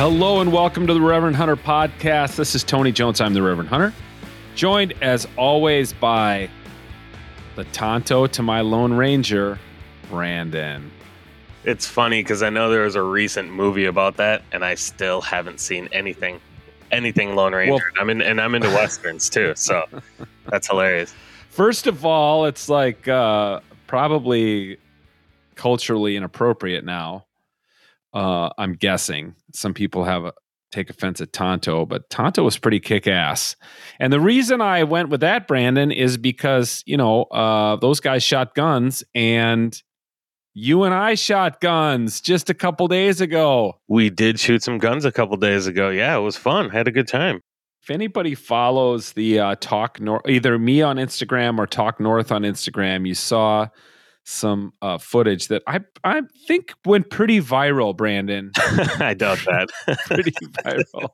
Hello and welcome to the Reverend Hunter podcast. This is Tony Jones. I'm the Reverend Hunter, joined as always by the Tonto to my Lone Ranger, Brandon. It's funny because I know there was a recent movie about that, and I still haven't seen anything, anything Lone Ranger. Well- I'm in, and I'm into westerns too, so that's hilarious. First of all, it's like uh, probably culturally inappropriate now. Uh, I'm guessing some people have a, take offense at Tonto, but Tonto was pretty kick ass. And the reason I went with that, Brandon, is because you know uh, those guys shot guns, and you and I shot guns just a couple days ago. We did shoot some guns a couple days ago. Yeah, it was fun. Had a good time. If anybody follows the uh, Talk North, either me on Instagram or Talk North on Instagram, you saw some uh, footage that I I think went pretty viral, Brandon. I doubt that. pretty viral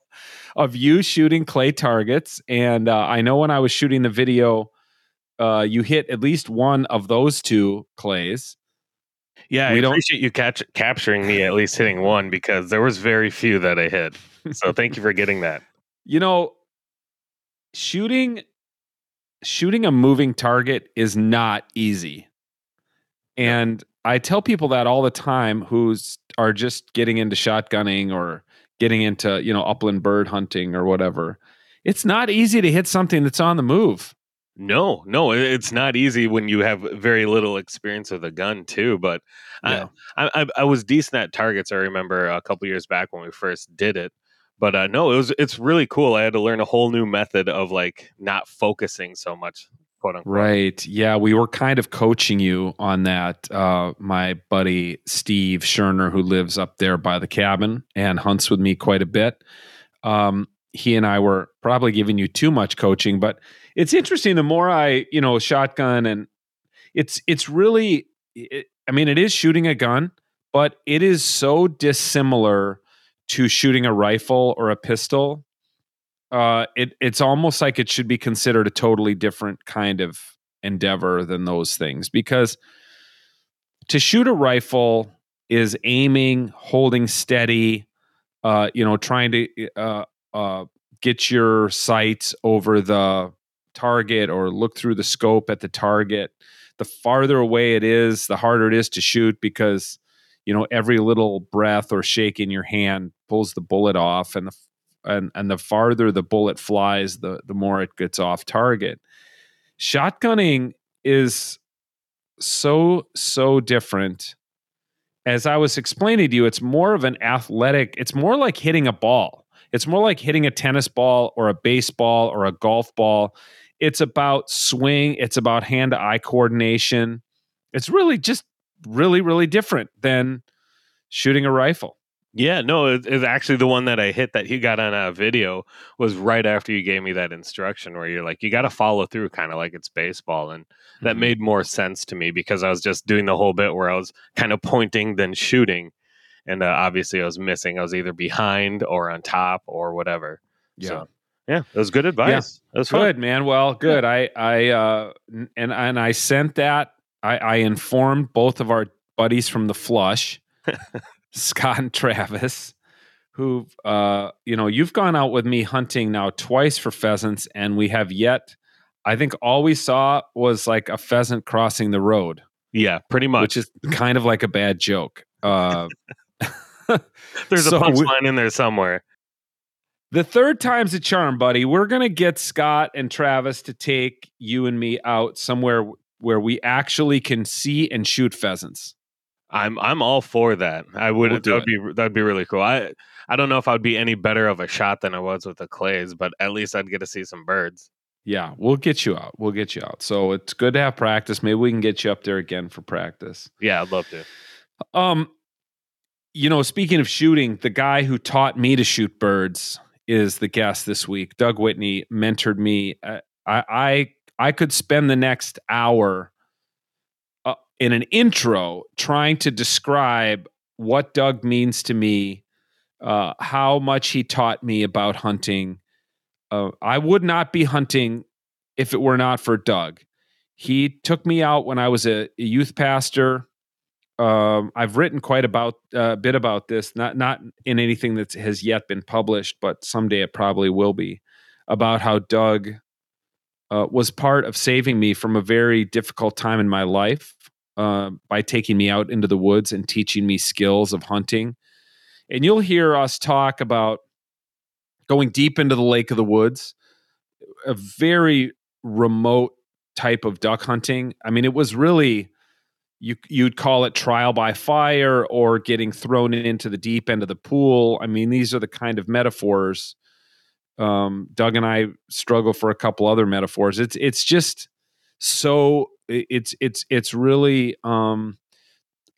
of you shooting clay targets, and uh, I know when I was shooting the video, uh, you hit at least one of those two clays. yeah, We I don't- appreciate you catch, capturing me at least hitting one because there was very few that I hit. So thank you for getting that. You know, shooting shooting a moving target is not easy. And I tell people that all the time who's are just getting into shotgunning or getting into, you know, upland bird hunting or whatever. It's not easy to hit something that's on the move. No, no, it's not easy when you have very little experience with a gun too. But Yeah. I, I, I was decent at targets. I remember a couple years back when we first did it. But uh, no, it was it's really cool. I had to learn a whole new method of like not focusing so much, quote unquote. Right. Yeah, we were kind of coaching you on that. Uh, my buddy Steve Scherner, who lives up there by the cabin and hunts with me quite a bit, um, he and I were probably giving you too much coaching. But it's interesting. The more I, you know, shotgun and it's it's really, it, I mean, it is shooting a gun, but it is so dissimilar to shooting a rifle or a pistol uh, it it's almost like it should be considered a totally different kind of endeavor than those things because to shoot a rifle is aiming, holding steady, uh, you know, trying to uh, uh, get your sights over the target or look through the scope at the target. The farther away it is, the harder it is to shoot because you know every little breath or shake in your hand pulls the bullet off, and the and and the farther the bullet flies, the the more it gets off target. Shotgunning is so so different. As I was explaining to you, it's more of an athletic. It's more like hitting a ball. It's more like hitting a tennis ball or a baseball or a golf ball. It's about swing. It's about hand to eye coordination. It's really just really really different than shooting a rifle. Yeah, no, it, it's actually the one that I hit that he got on a video was right after you gave me that instruction where you're like, you got to follow through kind of like it's baseball. And that Mhm. made more sense to me because I was just doing the whole bit where I was kind of pointing then shooting. And uh, obviously I was missing. I was either behind or on top or whatever. So, yeah, it was good advice. It was fun. Good man. Well, good. I I uh and and I sent that. I, I informed both of our buddies from the flush, Scott and Travis, who uh you know you've gone out with me hunting now twice for pheasants, and we have yet. I think all we saw was like a pheasant crossing the road, Yeah, pretty much. which is kind of like a bad joke. Uh, There's so a punchline in there somewhere. The third time's a charm, buddy. We're gonna get Scott and Travis to take you and me out somewhere where we actually can see and shoot pheasants. I'm I'm all for that. I would We'll that'd be that'd be really cool. I I don't know if I'd be any better of a shot than I was with the clays, but at least I'd get to see some birds. Yeah, we'll get you out. We'll get you out. So it's good to have practice. Maybe we can get you up there again for practice. Yeah, I'd love to. Um, you know, speaking of shooting, the guy who taught me to shoot birds is the guest this week. Doug Whitney mentored me. Uh, I I I could spend the next hour in an intro trying to describe what Doug means to me, uh, how much he taught me about hunting. Uh, I would not be hunting if it were not for Doug. He took me out when I was a, youth pastor um, I've written quite about a uh, bit about this, not not in anything that has yet been published, but someday it probably will be, about how Doug uh, was part of saving me from a very difficult time in my life uh, by taking me out into the woods and teaching me skills of hunting. And you'll hear us talk about going deep into the lake of the woods, a very remote type of duck hunting. I mean, it was really you you'd call it trial by fire or getting thrown into the deep end of the pool. I mean, these are the kind of metaphors. Um, Doug and I struggle for a couple other metaphors. It's it's just so it's it's it's really um,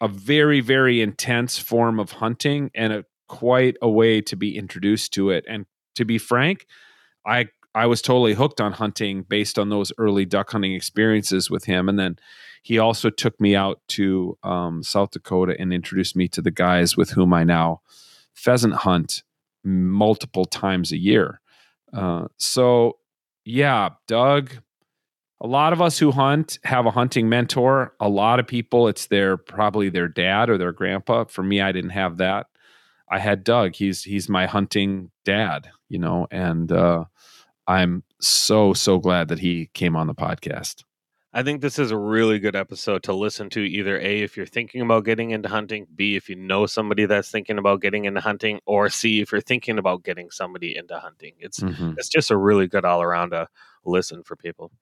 a very very intense form of hunting and a quite a way to be introduced to it. And to be frank, I I was totally hooked on hunting based on those early duck hunting experiences with him. And then he also took me out to um, South Dakota and introduced me to the guys with whom I now pheasant hunt multiple times a year. Uh, so, yeah, Doug, a lot of us who hunt have a hunting mentor. A lot of people, it's their probably their dad or their grandpa. For me, I didn't have that. I had Doug. He's he's my hunting dad, you know, and uh, I'm so so glad that he came on the podcast. I think this is a really good episode to listen to either A if you're thinking about getting into hunting, B if you know somebody that's thinking about getting into hunting, or C if you're thinking about getting somebody into hunting. It's mm-hmm. it's just a really good all around a uh, listen for people.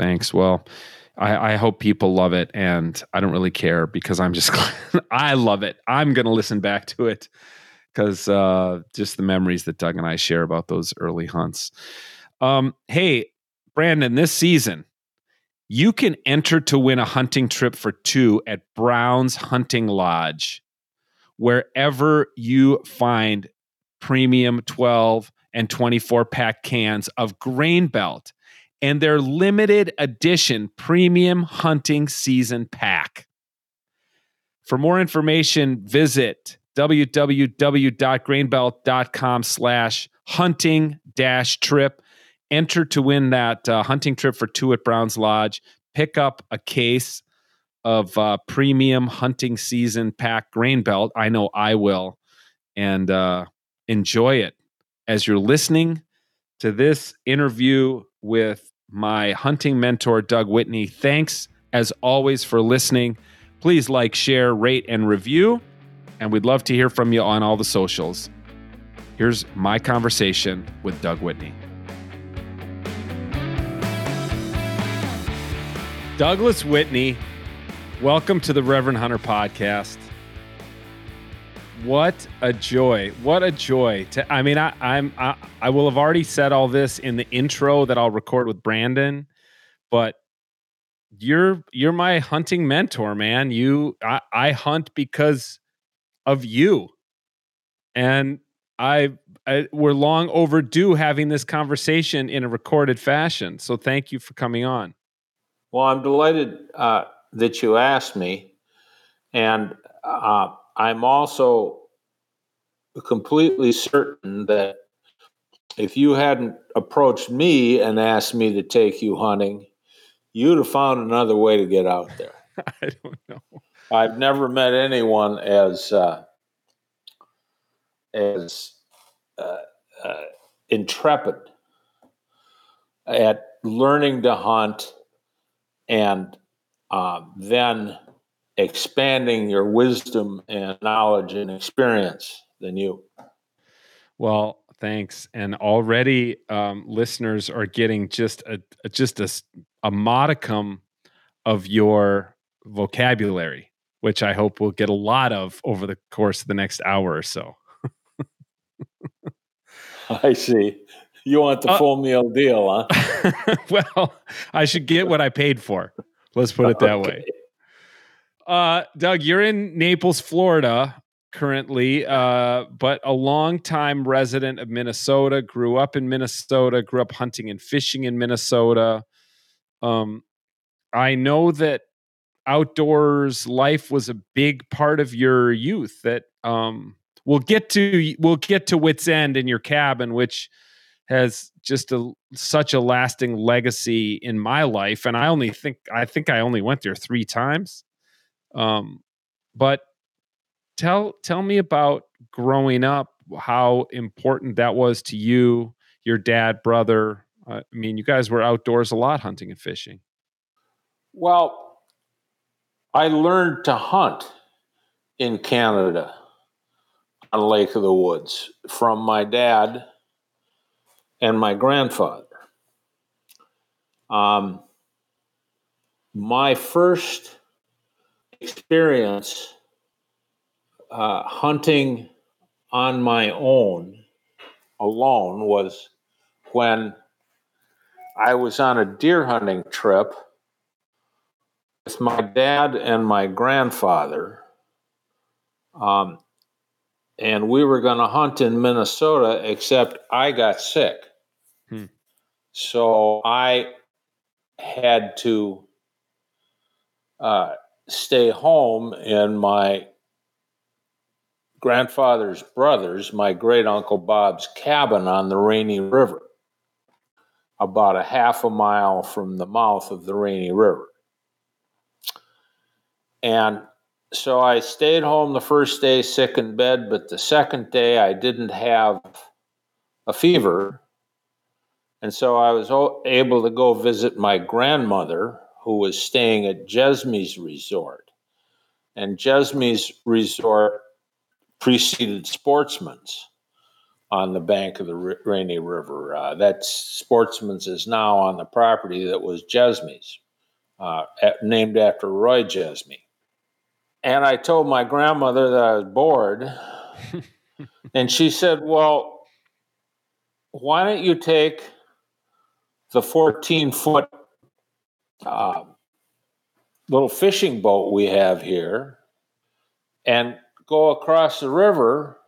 Thanks. Well, I, I, hope people love it, and I don't really care because I'm just I love it. I'm gonna listen back to it because uh, just the memories that Doug and I share about those early hunts. Um, hey, Brandon, this season you can enter to win a hunting trip for two at Brown's Hunting Lodge, wherever you find premium 12 and 24 pack cans of Grain Belt and their limited edition premium hunting season pack. For more information, visit www.grainbelt.com slash hunting dash trip enter to win that uh, hunting trip for two at Browns Lodge. Pick up a case of uh, premium hunting season pack grain belt. I know I will, and uh, enjoy it as you're listening to this interview with my hunting mentor, Doug Whitney. Thanks as always for listening. Please like, share, rate, and review. And we'd love to hear from you on all the socials. Here's my conversation with Doug Whitney. Douglas Whitney, welcome to the Reverend Hunter podcast. What a joy! What a joy! To I mean, I, I'm I, I will have already said all this in the intro that I'll record with Brandon, but you're you're my hunting mentor, man. You I, I hunt because of you, and I, I we're long overdue having this conversation in a recorded fashion. So thank you for coming on. Well, I'm delighted uh, that you asked me. And uh, I'm also completely certain that if you hadn't approached me and asked me to take you hunting, you'd have found another way to get out there. I don't know. I've never met anyone as uh, as uh, uh, intrepid at learning to hunt and uh, then expanding your wisdom and knowledge and experience than you. Well, thanks. And already um, listeners are getting just a just a, a modicum of your vocabulary, which I hope we'll get a lot of over the course of the next hour or so. I see. You want the uh, full meal deal, huh? well, I should get what I paid for. Let's put it that okay. way. Uh, Doug, you're in Naples, Florida currently, uh, but a long-time resident of Minnesota, grew up in Minnesota, grew up hunting and fishing in Minnesota. Um, I know that outdoors life was a big part of your youth that um, we'll get to we'll get to wits end in your cabin which has just a such a lasting legacy in my life and i only think i think i only went there three times um but tell tell me about growing up, how important that was to you, your dad, brother. I mean, you guys were outdoors a lot hunting and fishing. Well, I learned to hunt in Canada on Lake of the Woods from my dad and my grandfather. Um, my first experience uh, hunting on my own alone was when I was on a deer hunting trip with my dad and my grandfather. Um, and we were going to hunt in Minnesota, except I got sick. Hmm. So I had to uh, stay home in my grandfather's brothers, my great uncle Bob's cabin on the Rainy River, about a half a mile from the mouth of the Rainy River. And so I stayed home the first day sick in bed, but the second day I didn't have a fever. And so I was able to go visit my grandmother, who was staying at Jesme's Resort. And Jesme's Resort preceded Sportsman's on the bank of the Rainy River. Uh, that Sportsman's is now on the property that was Jesme's, uh, at, named after Roy Jesme. And I told my grandmother that I was bored. and she said, Well, why don't you take the 14 foot uh, little fishing boat we have here and go across the river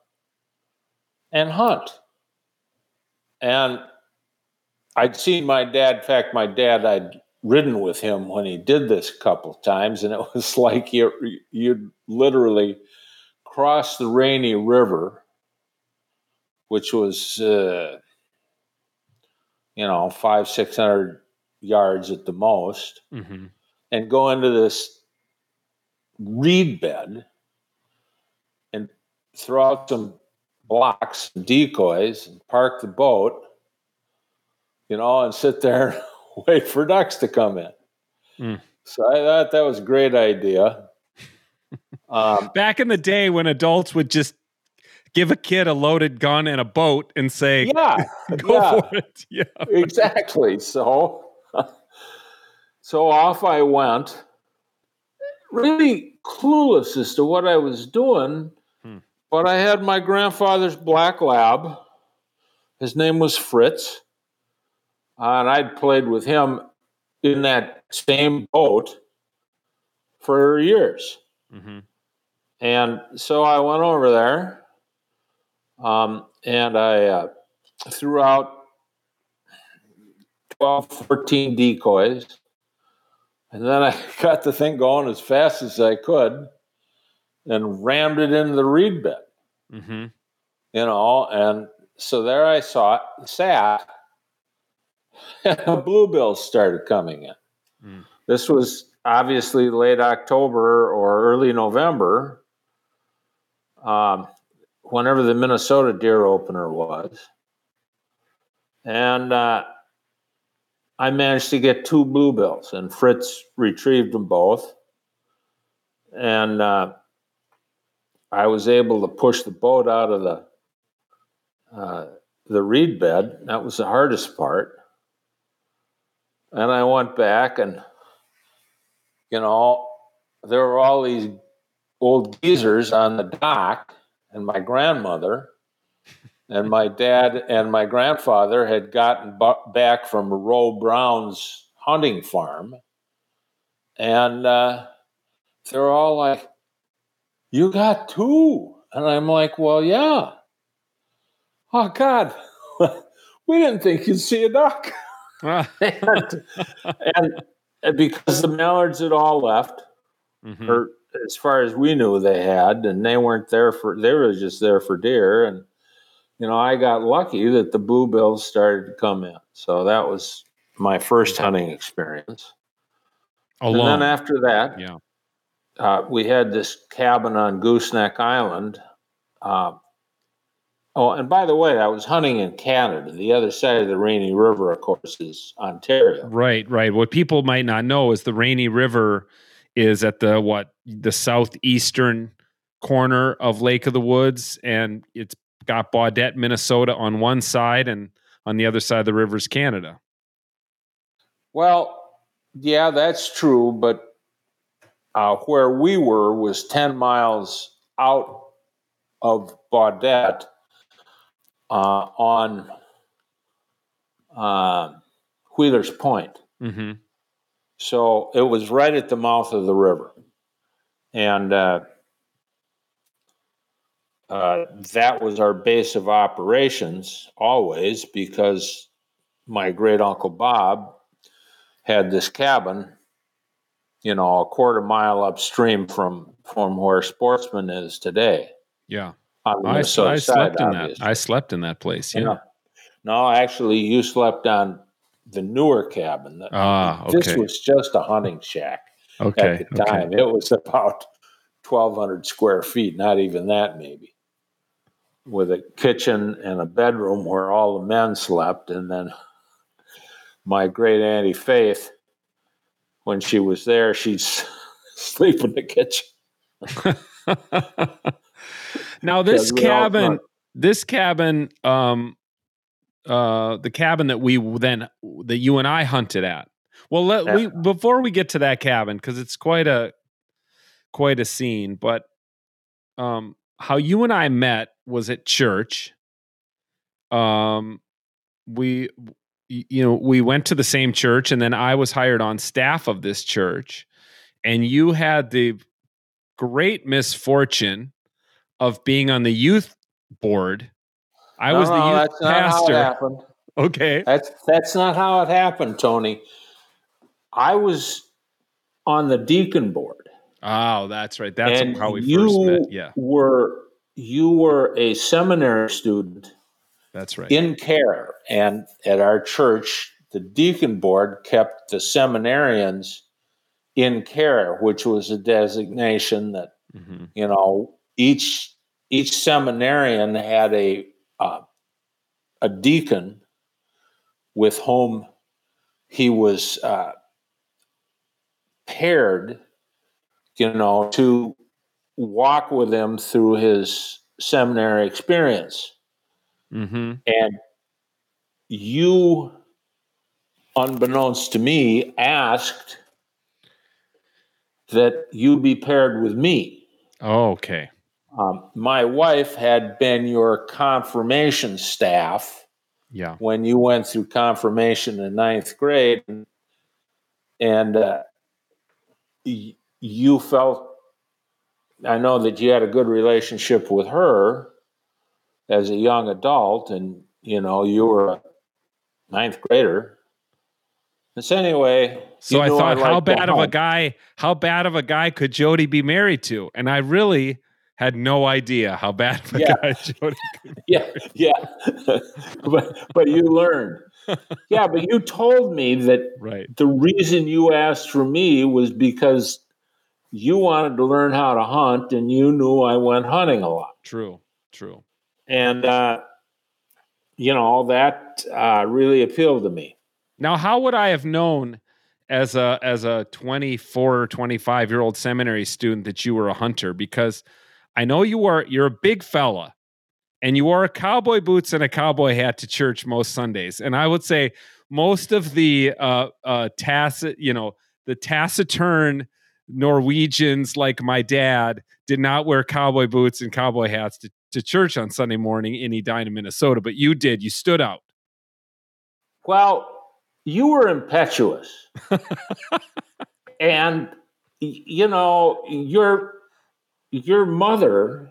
and hunt? And I'd seen my dad, in fact, my dad, I'd ridden with him when he did this a couple times, and it was like you you'd literally cross the Rainy River, which was uh, you know five six hundred yards at the most, mm-hmm. and go into this reed bed and throw out some blocks, decoys, and park the boat, you know, and sit there and wait for ducks to come in. Mm. So I thought that was a great idea. Um, Back in the day when adults would just give a kid a loaded gun and a boat and say, "Yeah, go yeah, for it." Yeah, exactly. So, so off I went, really clueless as to what I was doing. Hmm. But I had my grandfather's black lab. His name was Fritz and I'd played with him in that same boat for years. Mm-hmm. And so I went over there um, and I uh, threw out 12, 14 decoys. And then I got the thing going as fast as I could and rammed it into the reed bed. Mm-hmm. You know, and so there I saw it, sat and bluebills started coming in. Mm. This was obviously late October or early November, um, whenever the Minnesota deer opener was. And uh, I managed to get two bluebills, and Fritz retrieved them both. And uh, I was able to push the boat out of the uh, the reed bed. That was the hardest part. And I went back and, you know, there were all these old geezers on the dock, and my grandmother and my dad and my grandfather had gotten b- back from Roe Brown's hunting farm. And uh, they're all like, You got two. And I'm like, Well, yeah. Oh, God, we didn't think you'd see a duck. and, and, because the mallards had all left, mm-hmm. or as far as we knew, they had, and they weren't there for they were just there for deer. And you know, I got lucky that the bluebills started to come in, so that was my first hunting experience. Alone. And then after that, yeah, uh, we had this cabin on Gooseneck Island. Uh, oh, and by the way, I was hunting in Canada. The other side of the Rainy River, of course, is Ontario. Right, right. What people might not know is the Rainy River is at the what the southeastern corner of Lake of the Woods, and it's got Baudette, Minnesota on one side, and on the other side of the river is Canada. Well, yeah, that's true, but uh, where we were was 10 miles out of Baudette uh, on uh, Wheeler's Point. Mm-hmm. So it was right at the mouth of the river. And uh, that was our base of operations always because my great uncle Bob had this cabin, you know, a quarter mile upstream from from where Sportsman is today. Yeah, I, I side, slept in obviously. that. I slept in that place. Yeah. No, actually, you slept on the newer cabin. Ah, okay. This was just a hunting shack okay, at the time. Okay. It was about 1,200 square feet, not even that, maybe, with a kitchen and a bedroom where all the men slept. And then my great auntie Faith, when she was there, she'd sleep in the kitchen. now this cabin, this cabin, um, uh, the cabin that we then that you and I hunted at. Well, let yeah. we before we get to that cabin because it's quite a quite a scene. But um, how you and I met was at church. Um, we you know we went to the same church, and then I was hired on staff of this church, and you had the great misfortune of being on the youth board I was the youth that's pastor. Not how it happened. Okay. That's that's not how it happened, Tony. I was on the deacon board. Oh, that's right. That's and how we first met. Yeah. Were you were a seminary student. That's right. In care. And at our church, the deacon board kept the seminarians in care, which was a designation that, mm-hmm. you know, each each seminarian had a uh, a deacon with whom he was uh, paired, you know, to walk with him through his seminary experience. Mm-hmm. And you, unbeknownst to me, asked that you be paired with me. Oh, okay. Um, my wife had been your confirmation staff. Yeah. When you went through confirmation in ninth grade, and, and uh, y- you felt, I know that you had a good relationship with her as a young adult, and you know you were a ninth grader. So anyway, so I thought, I how bad of a guy, how bad of a guy could Jody be married to? And I really had no idea how bad of a yeah. guy Jody could Yeah, yeah. but but you learned. Yeah, but you told me that right. the reason you asked for me was because you wanted to learn how to hunt and you knew I went hunting a lot. True, true. And uh, you know, all that uh, really appealed to me. Now, how would I have known as a as a 24 25 year old seminary student that you were a hunter because I know you are you're a big fella and you wore cowboy boots and a cowboy hat to church most Sundays. And I would say most of the uh, uh, tacit, you know, the taciturn Norwegians like my dad did not wear cowboy boots and cowboy hats to, to church on Sunday morning in Edina, Minnesota, but you did. You stood out. Well, you were impetuous. and, you know, you're your mother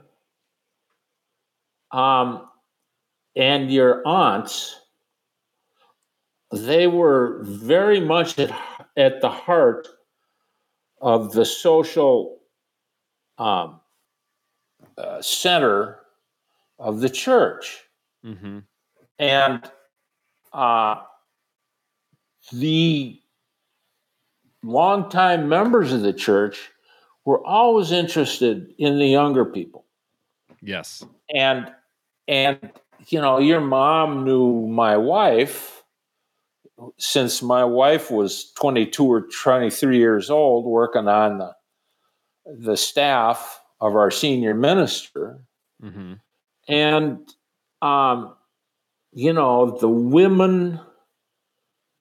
um, and your aunts, they were very much at, at the heart of the social um, uh, center of the church. Mm-hmm. And uh, the longtime members of the church were always interested in the younger people. Yes. And and you know, your mom knew my wife since my wife was 22 or 23 years old working on the the staff of our senior minister. Mm-hmm. And um, you know, the women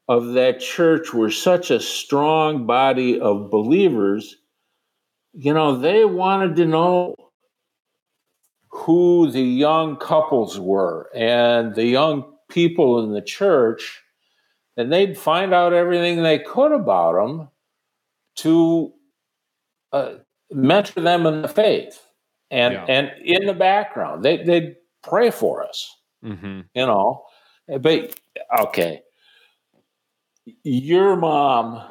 of that church were such a strong body of believers. You know, they wanted to know who the young couples were and the young people in the church, and they'd find out everything they could about them to uh, mentor them in the faith. And yeah. and in the background, they they'd pray for us. Mm-hmm. You know, but okay, your mom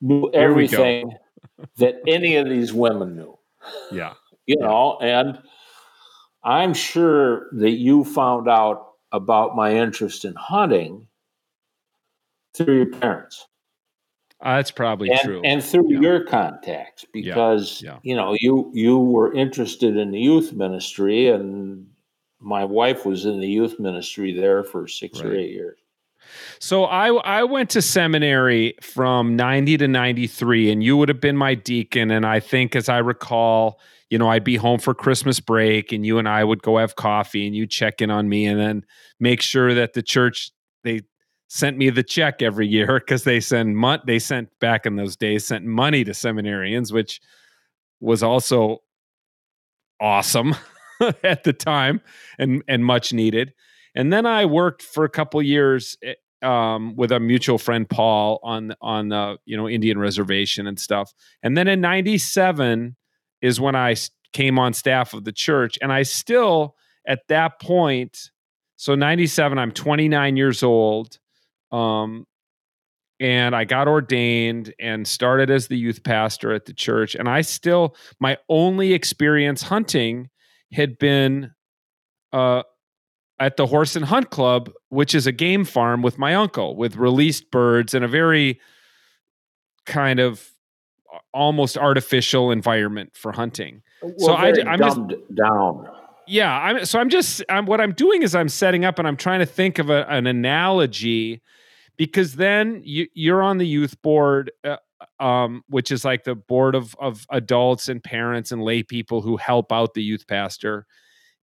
knew everything that any of these women knew. Yeah, you yeah. know, and I'm sure that you found out about my interest in hunting through your parents. Uh, that's probably and, true. And through yeah. your contacts, because yeah. Yeah. you know you you were interested in the youth ministry, and my wife was in the youth ministry there for six right. or eight years. So I I went to seminary from 90 to 93 and you would have been my deacon and I think as I recall, you know, I'd be home for Christmas break and you and I would go have coffee and you check in on me and then make sure that the church they sent me the check every year because they send mon- they sent back in those days sent money to seminarians which was also awesome at the time and and much needed. And then I worked for a couple years eh, um, with a mutual friend Paul on on the you know Indian reservation and stuff. And then in 97 is when I came on staff of the church and I still at that point so 97 I'm 29 years old um, and I got ordained and started as the youth pastor at the church. And I still, my only experience hunting had been uh, at the Horse and Hunt Club, which is a game farm with my uncle with released birds and a very kind of almost artificial environment for hunting. Well, so I, am just down. Yeah, I'm so I'm just I'm what I'm doing is I'm setting up and I'm trying to think of a, an analogy because then you, you're on the youth board uh, um, which is like the board of of adults and parents and lay people who help out the youth pastor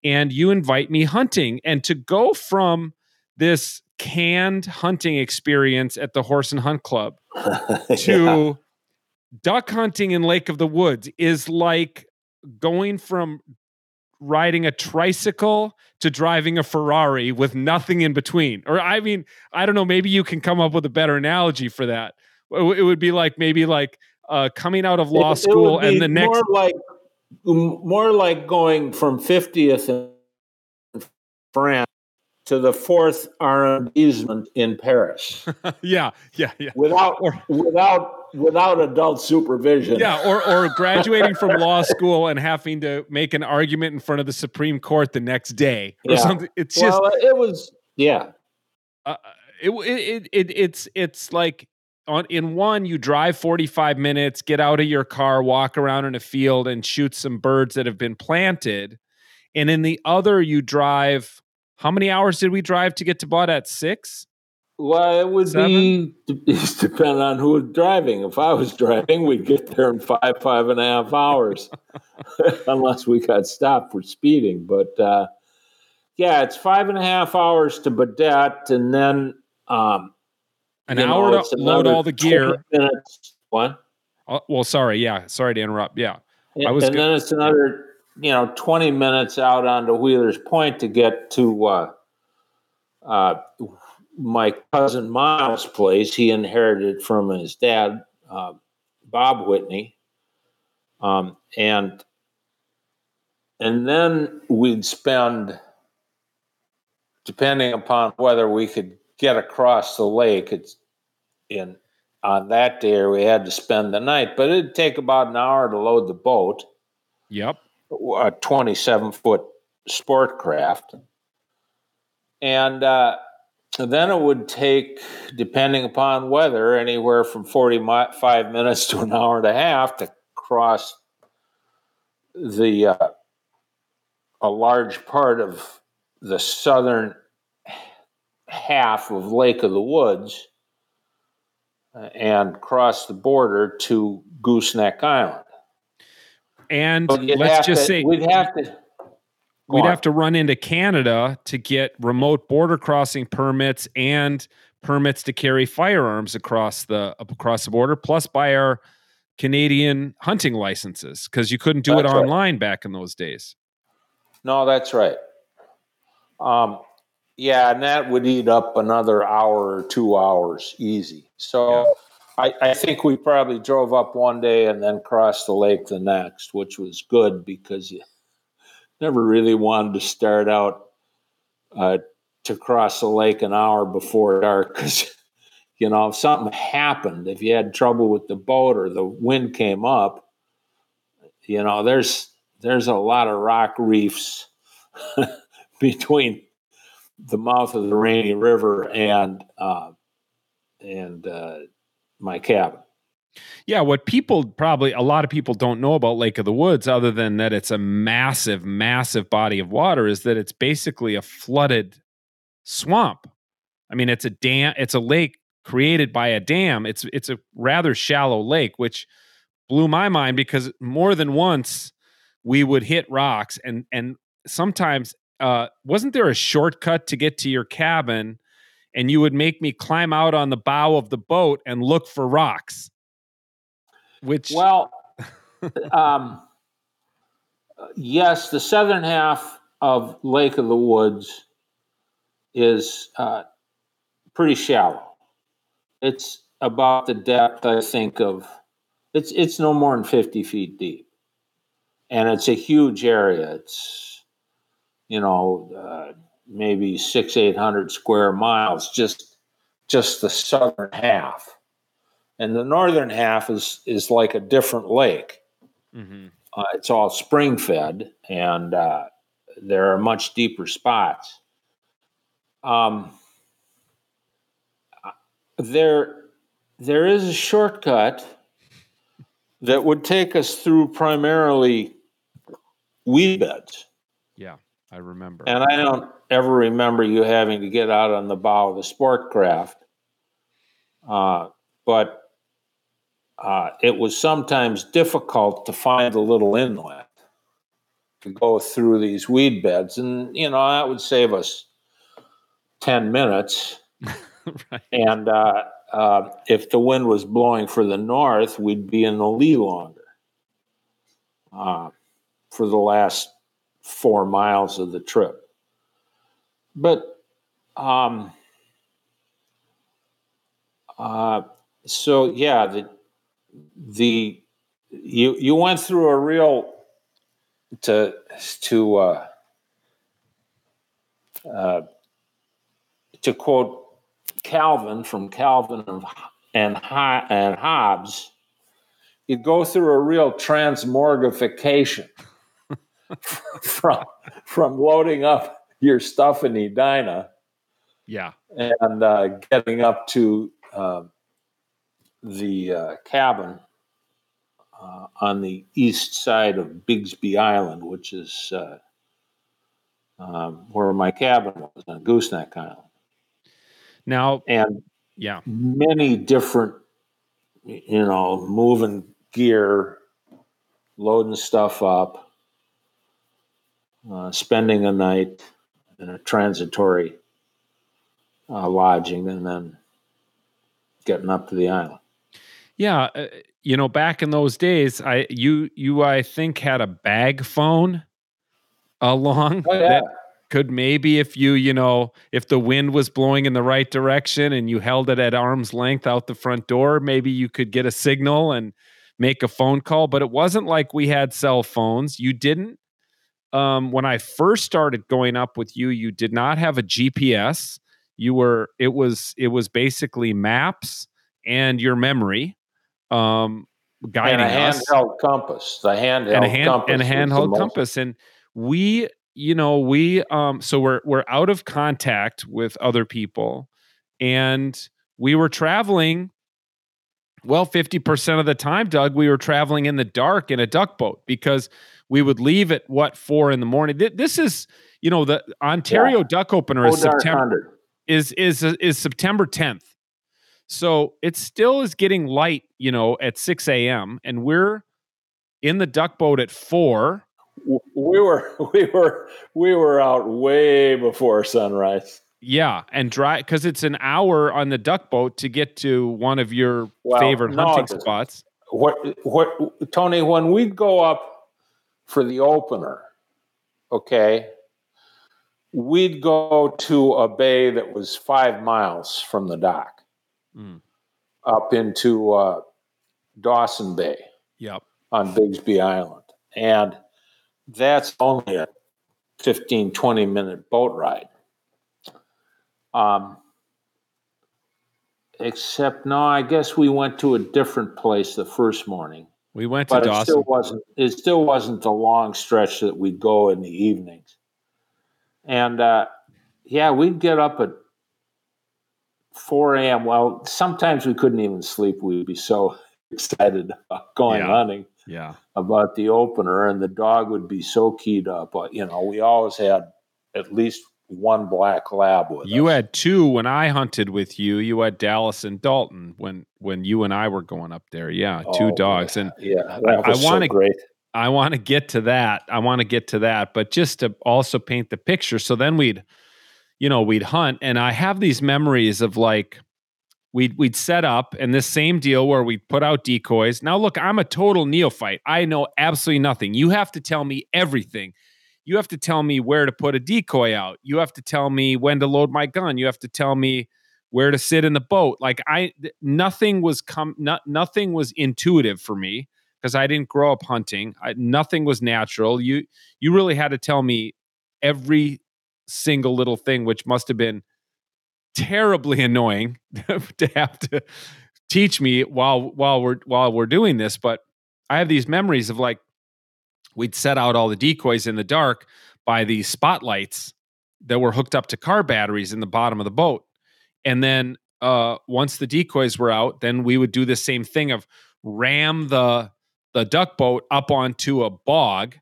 and you invite me hunting and to go from this canned hunting experience at the horse and hunt club to yeah. duck hunting in lake of the woods is like going from riding a tricycle to driving a Ferrari with nothing in between. Or I mean, I don't know, maybe you can come up with a better analogy for that. It would be like maybe like uh, coming out of law it, school it and the next more like more like going from 50th and France to the fourth arrondissement in Paris. yeah, yeah, yeah. Without or, without without adult supervision. Yeah, or or graduating from law school and having to make an argument in front of the Supreme Court the next day or yeah. something. It's just it was yeah. Uh, it, it it it's it's like on in one you drive 45 minutes, get out of your car, walk around in a field and shoot some birds that have been planted. And in the other you drive how many hours did we drive to get to Baudette? Six? Well, it would Seven? be depend on who was driving. If I was driving, we'd get there in five, five and a half hours, unless we got stopped for speeding. But uh, yeah, it's five and a half hours to Baudette, and then um, an hour know, to load all the gear. Minutes. What? Uh, well, sorry. Yeah, sorry to interrupt. Yeah, and, I was. And good. then it's another, you know, twenty minutes out onto Wheeler's Point to get to. Uh, uh, my cousin Miles' place. He inherited from his dad, uh, Bob Whitney, um, and and then we'd spend, depending upon whether we could get across the lake. It's in on that day we had to spend the night, but it'd take about an hour to load the boat. Yep, a twenty-seven foot sport craft, and. Uh, then it would take, depending upon weather, anywhere from 45 minutes to an hour and a half to cross the uh, a large part of the southern half of Lake of the Woods uh, and cross the border to Gooseneck Island. And let's just to, say we'd have to we'd on. have to run into Canada to get remote border crossing permits and permits to carry firearms across the across the border, plus buy our Canadian hunting licenses because you couldn't do that's it online right. back in those days. No, that's right. Um, yeah, and that would eat up another hour or two hours easy. So yeah. I, I, think we probably drove up one day and then crossed the lake the next, which was good because you never really wanted to start out uh, to cross the lake an hour before dark because you know if something happened, if you had trouble with the boat or the wind came up, you know there's there's a lot of rock reefs between the mouth of the Rainy River and uh, and uh, my cabin. Yeah, what people probably a lot of people don't know about Lake of the Woods, other than that it's a massive, massive body of water, is that it's basically a flooded swamp. I mean, it's a dam, it's a lake created by a dam. It's it's a rather shallow lake, which blew my mind because more than once we would hit rocks and and sometimes uh, wasn't there a shortcut to get to your cabin and you would make me climb out on the bow of the boat and look for rocks which well um, yes the southern half of lake of the woods is uh, pretty shallow. It's about the depth i think of it's it's no more than 50 feet deep. And it's a huge area. It's you know uh, maybe six eight hundred square miles just just the southern half and the northern half is is like a different lake. Mm-hmm. Uh, it's all spring fed, and uh, there are much deeper spots. Um, there, there is a shortcut that would take us through primarily weed beds. I remember. And I don't ever remember you having to get out on the bow of the sport craft. Uh, but uh, it was sometimes difficult to find a little inlet to go through these weed beds. And, you know, that would save us 10 minutes. right. And uh, uh, if the wind was blowing for the north, we'd be in the lee longer uh, for the last four miles of the trip. But, um, uh, so yeah, the the you you went through a real to to uh, uh, to quote Calvin from Calvin and and, and Hobbes, you go through a real transmorgification from from loading up your stuff in Edina, yeah, and uh, getting up to uh, the uh, cabin uh, on the east side of Bigsby Island, which is uh, um, where my cabin was on Gooseneck Island. Now, and yeah, many different, you know, moving gear, loading stuff up, uh, spending a night in a transitory uh, lodging, and then getting up to the island. Yeah, uh, you know, back in those days, I you you I think had a bag phone along oh, yeah. that could maybe if you you know if the wind was blowing in the right direction and you held it at arm's length out the front door, maybe you could get a signal and make a phone call. But it wasn't like we had cell phones. You didn't. Um, when I first started going up with you, you did not have a GPS. You were it was it was basically maps and your memory um, guiding and a us. handheld compass, the handheld and a hand, compass, and a handheld compass, and we, you know, we, um, so we're we're out of contact with other people, and we were traveling Well, 50% of the time, Doug, we were traveling in the dark in a duck boat because we would leave at what, four in the morning. This is, you know, the Ontario yeah. duck opener is September, is, is, is September 10th. So it still is getting light, you know, at 6 a.m. and we're in the duck boat at four. We were we were we were out way before sunrise. Yeah, and dry because it's an hour on the duck boat to get to one of your well, favorite no, hunting spots. What what Tony? When we go up for the opener, okay, we'd go to a bay that was five miles from the dock, mm. up into uh, Dawson Bay. Yep on Bigsby Island. And that's only a 15, 20 minute boat ride. Um, except, no, I guess we went to a different place the first morning. We went to but Dawson. It still wasn't. It still wasn't the long stretch that we'd go in the evenings. And uh, yeah, we'd get up at 4 a.m. Well, sometimes we couldn't even sleep. We'd be so excited about going yeah. hunting yeah about the opener and the dog would be so keyed up you know we always had at least one black lab with you us. had two when i hunted with you you had dallas and dalton when when you and i were going up there yeah two oh, dogs yeah. and yeah i want to great i want to get to that i want to get to that but just to also paint the picture so then we'd you know we'd hunt and i have these memories of like we'd we'd set up and this same deal where we put out decoys. Now look, I'm a total neophyte. I know absolutely nothing. You have to tell me everything. You have to tell me where to put a decoy out. You have to tell me when to load my gun. You have to tell me where to sit in the boat. Like I nothing was come not, nothing was intuitive for me because I didn't grow up hunting. I, nothing was natural. You you really had to tell me every single little thing which must have been terribly annoying to have to teach me while while we're while we're doing this but i have these memories of like we'd set out all the decoys in the dark by these spotlights that were hooked up to car batteries in the bottom of the boat and then uh, once the decoys were out then we would do the same thing of ram the the duck boat up onto a bog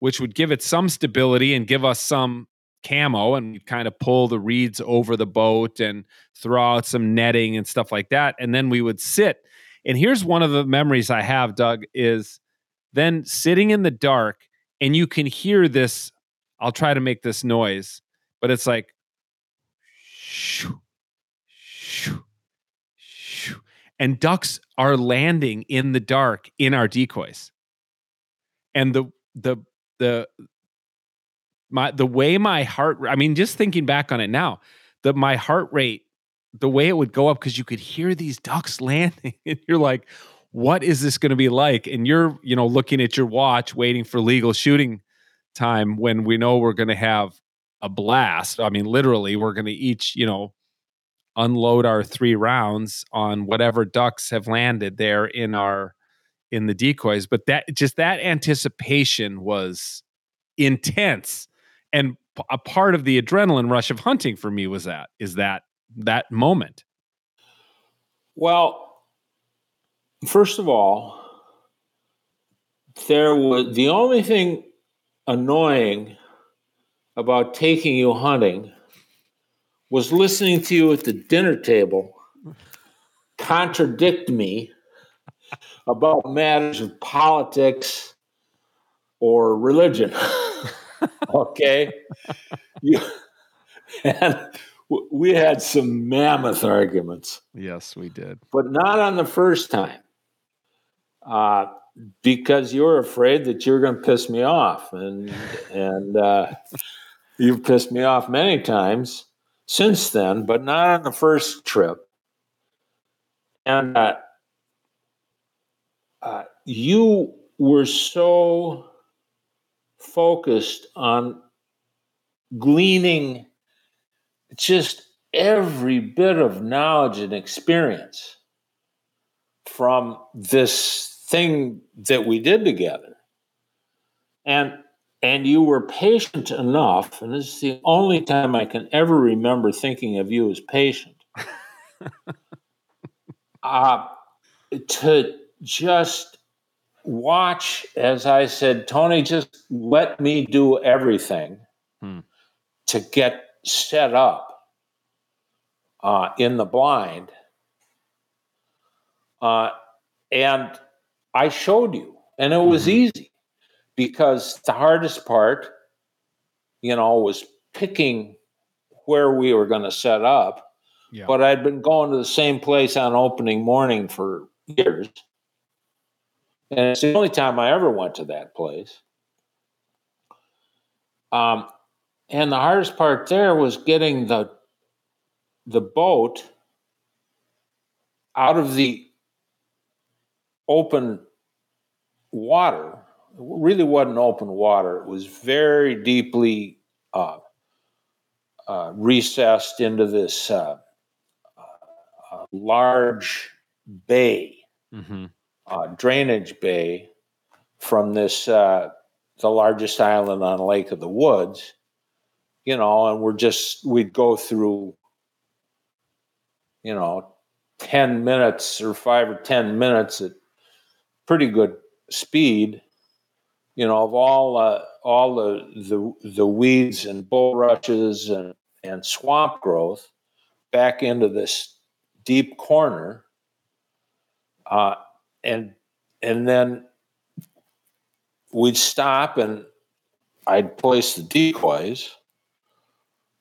which would give it some stability and give us some camo and we'd kind of pull the reeds over the boat and throw out some netting and stuff like that. And then we would sit. And here's one of the memories I have, Doug, is then sitting in the dark and you can hear this. I'll try to make this noise, but it's like shoo, shoo, shoo. and ducks are landing in the dark in our decoys. And the the the my the way my heart I mean just thinking back on it now, that my heart rate the way it would go up because you could hear these ducks landing and you're like what is this going to be like? And you're you know looking at your watch waiting for legal shooting time when we know we're going to have a blast. I mean literally we're going to each you know unload our three rounds on whatever ducks have landed there in our in the decoys. But that just that anticipation was intense. And a part of the adrenaline rush of hunting for me was that is that that moment. Well first of all there was the only thing annoying about taking you hunting was listening to you at the dinner table contradict me about matters of politics or religion okay. you, and we had some mammoth arguments. Yes, we did. But not on the first time. Uh, because you were afraid that you were going to piss me off. And, and uh, you've pissed me off many times since then, but not on the first trip. And uh, uh, you were so focused on gleaning just every bit of knowledge and experience from this thing that we did together. And and you were patient enough, and this is the only time I can ever remember thinking of you as patient. uh, to just watch, as I said, Tony, just let me do everything hmm. to get set up uh, in the blind. Uh, and I showed you, and it was mm-hmm. easy because the hardest part, you know, was picking where we were going to set up. Yeah. But I'd been going to the same place on opening morning for years. And it's the only time I ever went to that place. Um, and the hardest part there was getting the the boat out of the open water. It really wasn't open water. It was very deeply uh, uh, recessed into this uh, uh large bay, mm-hmm. Uh, drainage bay from this uh, the largest island on Lake of the Woods. You know, and we're just we'd go through you know, 10 minutes or five or 10 minutes at pretty good speed, you know, of all, uh, all the, the, the weeds and bulrushes and, and swamp growth back into this deep corner. Uh, and, and then we'd stop and I'd place the decoys